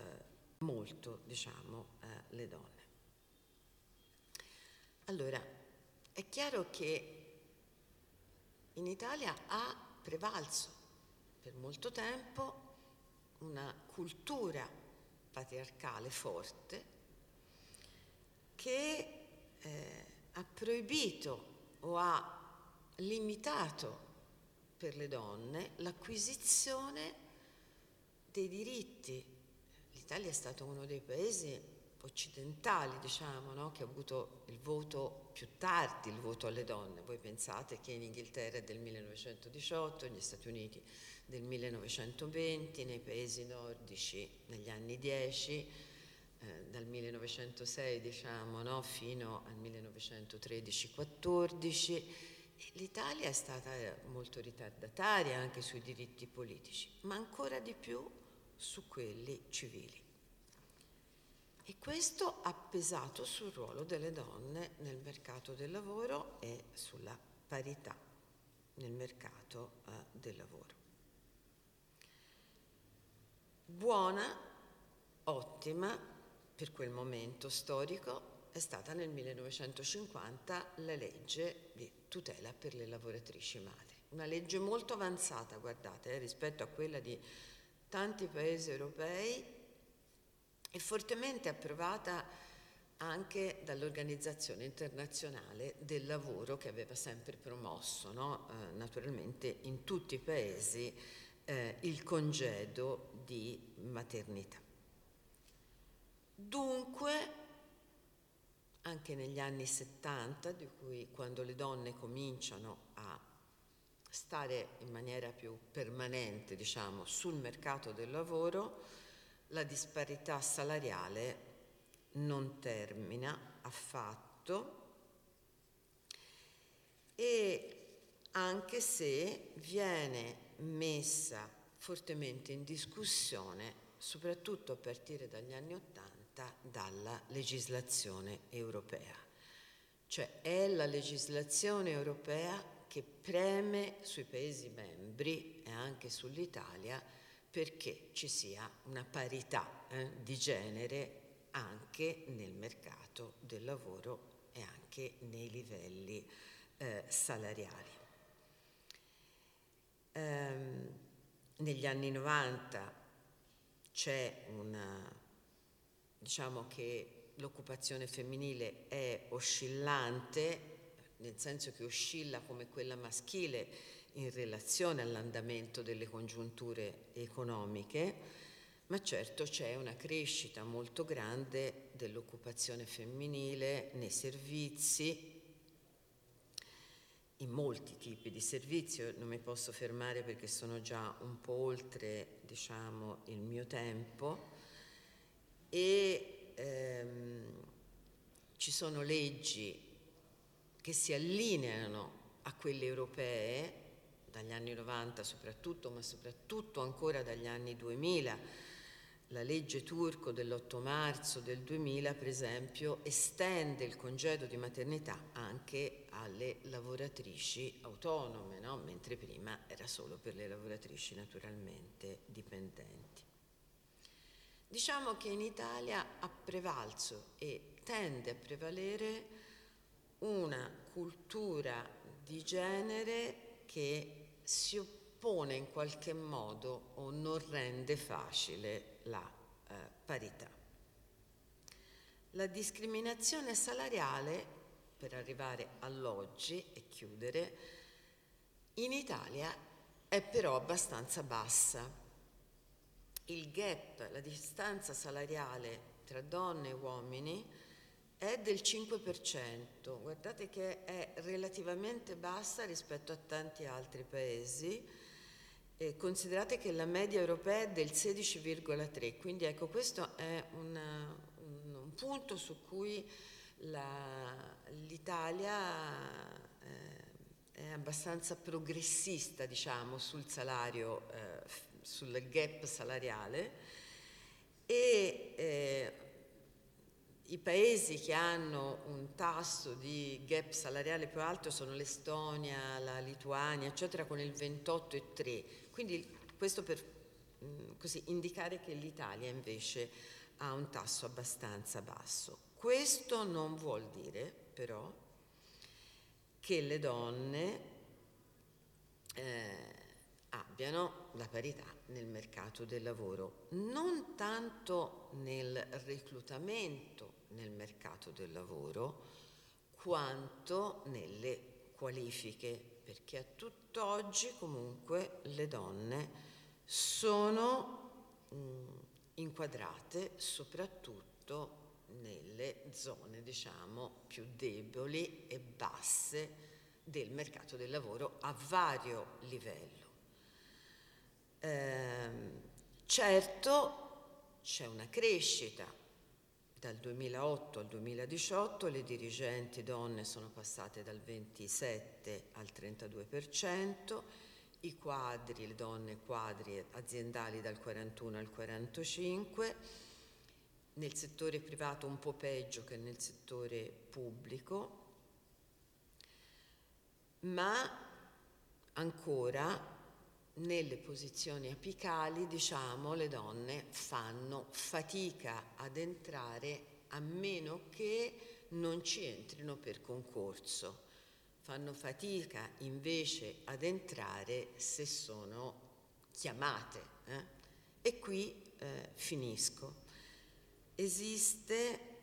S2: molto diciamo, eh, le donne. Allora, è chiaro che in Italia ha prevalso per molto tempo una cultura patriarcale forte che eh, ha proibito o ha limitato per le donne l'acquisizione dei diritti. L'Italia è stato uno dei paesi occidentali, diciamo, no? che ha avuto il voto più tardi, il voto alle donne. Voi pensate che in Inghilterra è del 1918, negli Stati Uniti del 1920, nei paesi nordici negli anni 10, eh, dal 1906 diciamo, no? fino al 1913-14. L'Italia è stata molto ritardataria anche sui diritti politici, ma ancora di più su quelli civili. E questo ha pesato sul ruolo delle donne nel mercato del lavoro e sulla parità nel mercato eh, del lavoro. Buona, ottima per quel momento storico è stata nel 1950 la legge di tutela per le lavoratrici madri. Una legge molto avanzata, guardate, eh, rispetto a quella di tanti paesi europei e fortemente approvata anche dall'Organizzazione internazionale del lavoro che aveva sempre promosso, no? eh, naturalmente in tutti i paesi, eh, il congedo di maternità. Dunque, anche negli anni 70, di cui quando le donne cominciano a stare in maniera più permanente, diciamo, sul mercato del lavoro, la disparità salariale non termina affatto e anche se viene messa fortemente in discussione, soprattutto a partire dagli anni Ottanta, dalla legislazione europea. Cioè è la legislazione europea che preme sui Paesi membri e anche sull'Italia perché ci sia una parità eh, di genere anche nel mercato del lavoro e anche nei livelli eh, salariali. Ehm, negli anni 90 c'è una, diciamo che l'occupazione femminile è oscillante, nel senso che oscilla come quella maschile in relazione all'andamento delle congiunture economiche, ma certo c'è una crescita molto grande dell'occupazione femminile nei servizi, in molti tipi di servizi, non mi posso fermare perché sono già un po' oltre diciamo, il mio tempo e ehm, ci sono leggi che si allineano a quelle europee dagli anni 90 soprattutto, ma soprattutto ancora dagli anni 2000 la legge turco dell'8 marzo del 2000, per esempio, estende il congedo di maternità anche alle lavoratrici autonome, no? mentre prima era solo per le lavoratrici naturalmente dipendenti. Diciamo che in Italia ha prevalso e tende a prevalere una cultura di genere che si oppone in qualche modo o non rende facile la eh, parità. La discriminazione salariale, per arrivare all'oggi e chiudere, in Italia è però abbastanza bassa. Il gap, la distanza salariale tra donne e uomini è del 5%, guardate che è relativamente bassa rispetto a tanti altri paesi. Eh, considerate che la media europea è del 16,3, quindi ecco questo è una, un, un, punto su cui la, l'Italia eh, è abbastanza progressista, diciamo, sul salario, eh, sul gap salariale e eh, i paesi che hanno un tasso di gap salariale più alto sono l'Estonia, la Lituania, eccetera, con il 28,3. Quindi questo per mm, così, indicare che l'Italia invece ha un tasso abbastanza basso. Questo non vuol dire però che le donne eh, abbiano la parità nel mercato del lavoro, non tanto nel reclutamento nel mercato del lavoro, quanto nelle qualifiche perché a tutt'oggi comunque le donne sono mh, mm, inquadrate soprattutto nelle zone diciamo più deboli e basse del mercato del lavoro a vario livello. Eh, certo c'è una crescita. Dal 2008 al 2018 le dirigenti donne sono passate dal 27 al 32%, i quadri, le donne quadri aziendali dal 41 al 45%, nel settore privato un po' peggio che nel settore pubblico, ma ancora nelle posizioni apicali, diciamo, le donne fanno fatica ad entrare a meno che non ci entrino per concorso. Fanno fatica invece ad entrare se sono chiamate. Eh? E qui eh, finisco. Esiste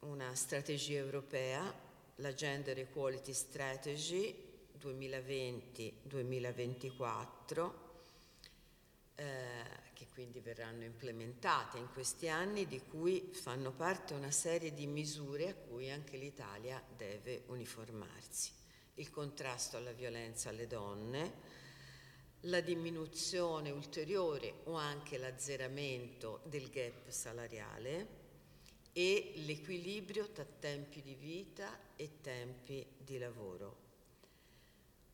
S2: una strategia europea, la Gender Equality Strategy, 2020-2024, eh, che quindi verranno implementate in questi anni, di cui fanno parte una serie di misure a cui anche l'Italia deve uniformarsi. Il contrasto alla violenza alle donne, la diminuzione ulteriore o anche l'azzeramento del gap salariale e l'equilibrio tra tempi di vita e tempi di lavoro.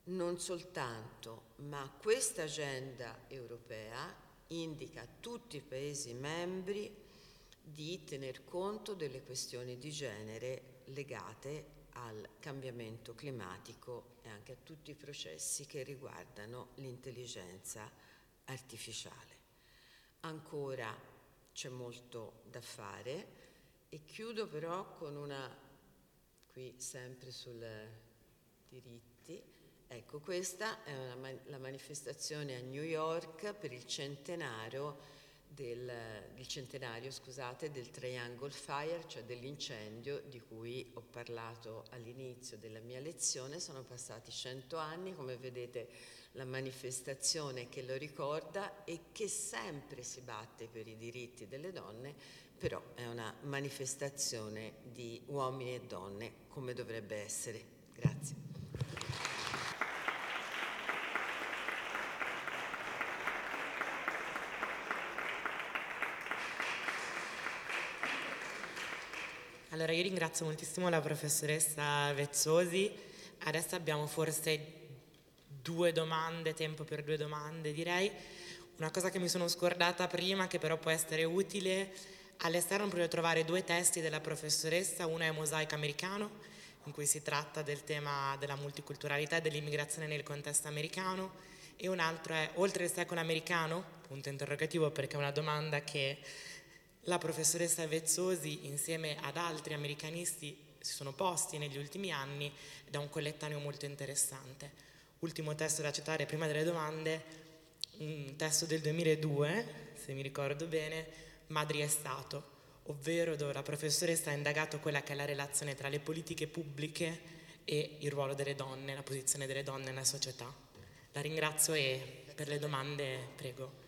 S2: Non soltanto, ma questa agenda europea indica a tutti i Paesi membri di tener conto delle questioni di genere legate al cambiamento climatico e anche a tutti i processi che riguardano l'intelligenza artificiale. Ancora c'è molto da fare e chiudo però con una, qui sempre sul diritti, ecco questa è una, la manifestazione a New York per il centenario del, del, centenario scusate, del Triangle Fire, cioè dell'incendio di cui ho parlato all'inizio della mia lezione. Sono passati cento anni, come vedete la manifestazione che lo ricorda e che sempre si batte per i diritti delle donne, però è una manifestazione di uomini e donne come dovrebbe essere. Grazie.
S1: Allora io ringrazio moltissimo la professoressa Vezzosi. Adesso abbiamo forse due domande, tempo per due domande direi. Una cosa che mi sono scordata prima, che però può essere utile, all'esterno potete trovare due testi della professoressa, uno è Mosaico americano, in cui si tratta del tema della multiculturalità e dell'immigrazione nel contesto americano, e un altro è Oltre il secolo americano, punto interrogativo perché è una domanda che la professoressa Vezzosi insieme ad altri americanisti si sono posti negli ultimi anni è un collettaneo molto interessante ultimo testo da citare prima delle domande, un testo del 2002, se mi ricordo bene, Madri e Stato, ovvero dove la professoressa ha indagato quella che è la relazione tra le politiche pubbliche e il ruolo delle donne, la posizione delle donne nella società. La ringrazio e per le domande prego.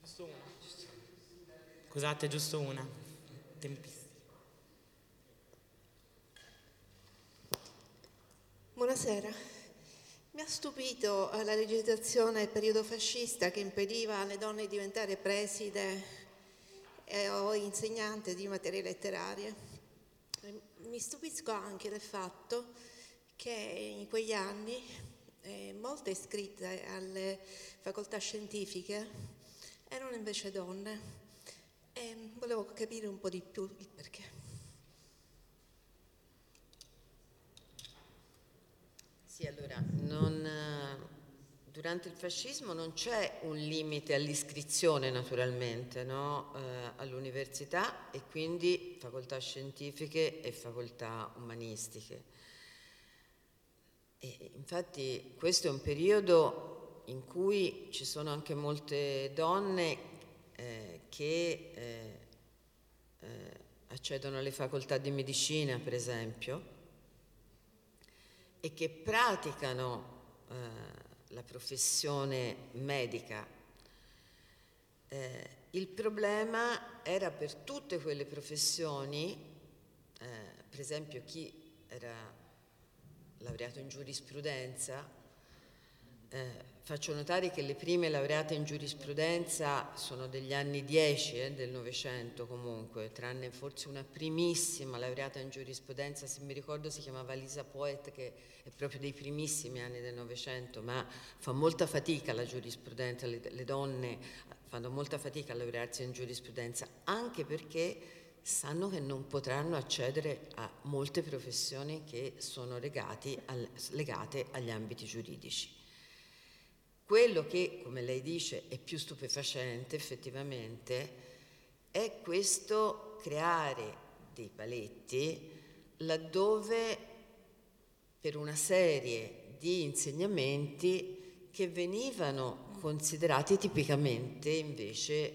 S1: Giusto una. Scusate, giusto una.
S3: Buonasera. Mi ha stupito eh, la legislazione del periodo fascista che impediva alle donne di diventare preside eh, o insegnante di materie letterarie. Mi stupisco anche del fatto che in quegli anni eh, molte iscritte alle facoltà scientifiche erano invece donne e volevo capire un po' di più il perché.
S2: Sì, allora, non, durante il fascismo non c'è un limite all'iscrizione naturalmente no? eh, all'università e quindi facoltà scientifiche e facoltà umanistiche. E infatti questo è un periodo in cui ci sono anche molte donne eh, che eh, eh accedono alle facoltà di medicina, per esempio, e che praticano eh, la professione medica. Eh, il problema era per tutte quelle professioni, eh, per esempio chi era laureato in giurisprudenza, Faccio notare che le prime laureate in giurisprudenza sono degli anni 10 eh, del Novecento comunque, tranne forse una primissima laureata in giurisprudenza, se mi ricordo si chiamava Lisa Poet, che è proprio dei primissimi anni del Novecento, ma fa molta fatica la giurisprudenza, le, le donne fanno molta fatica a laurearsi in giurisprudenza, anche perché sanno che non potranno accedere a molte professioni che sono al, legate agli ambiti giuridici. Quello che, come lei dice, è più stupefacente effettivamente è questo creare dei paletti laddove per una serie di insegnamenti che venivano considerati tipicamente invece,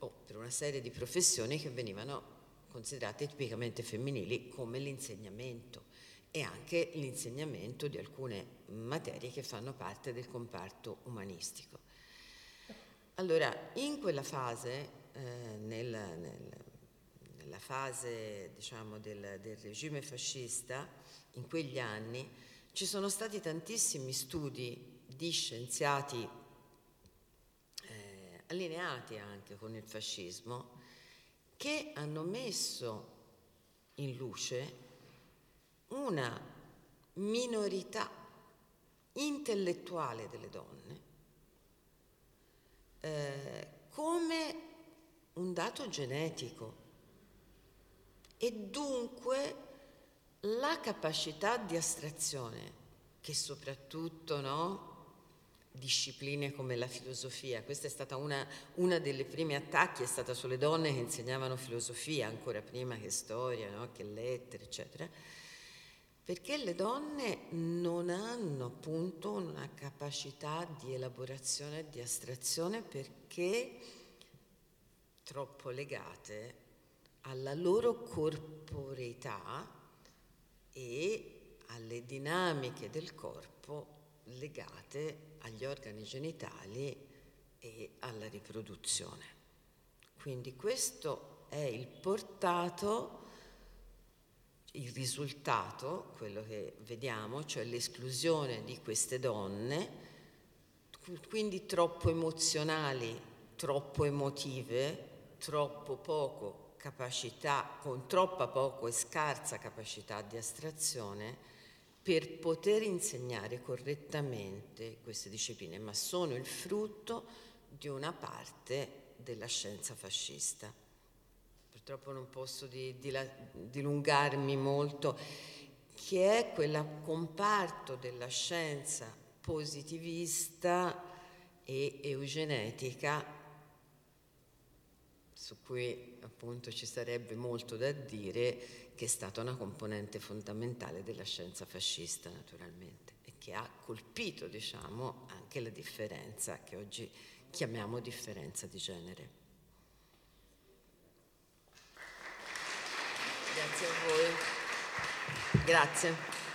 S2: o per una serie di professioni che venivano considerate tipicamente femminili come l'insegnamento e anche l'insegnamento di alcune materie che fanno parte del comparto umanistico. Allora, in quella fase, eh, nel, nel, nella fase diciamo, del, del regime fascista, in quegli anni, ci sono stati tantissimi studi di scienziati eh, allineati anche con il fascismo che hanno messo in luce una minorità intellettuale delle donne eh, come un dato genetico. E dunque la capacità di astrazione che soprattutto no, discipline come la filosofia, questa è stata una, una delle prime attacchi, è stata sulle donne che insegnavano filosofia, ancora prima che storia, no, che lettere, eccetera, perché le donne non hanno appunto una capacità di elaborazione e di astrazione perché troppo legate alla loro corporeità e alle dinamiche del corpo legate agli organi genitali e alla riproduzione. Quindi questo è il portato, il risultato, quello che vediamo, cioè l'esclusione di queste donne, quindi troppo emozionali, troppo emotive, troppo poco capacità, con troppa poco e scarsa capacità di astrazione per poter insegnare correttamente queste discipline, ma sono il frutto di una parte della scienza fascista. Purtroppo non posso dilungarmi molto, che è quel comparto della scienza positivista e eugenetica su cui appunto ci sarebbe molto da dire, che è stata una componente fondamentale della scienza fascista naturalmente e che ha colpito diciamo anche la differenza che oggi chiamiamo differenza di genere. Grazie a voi. Grazie.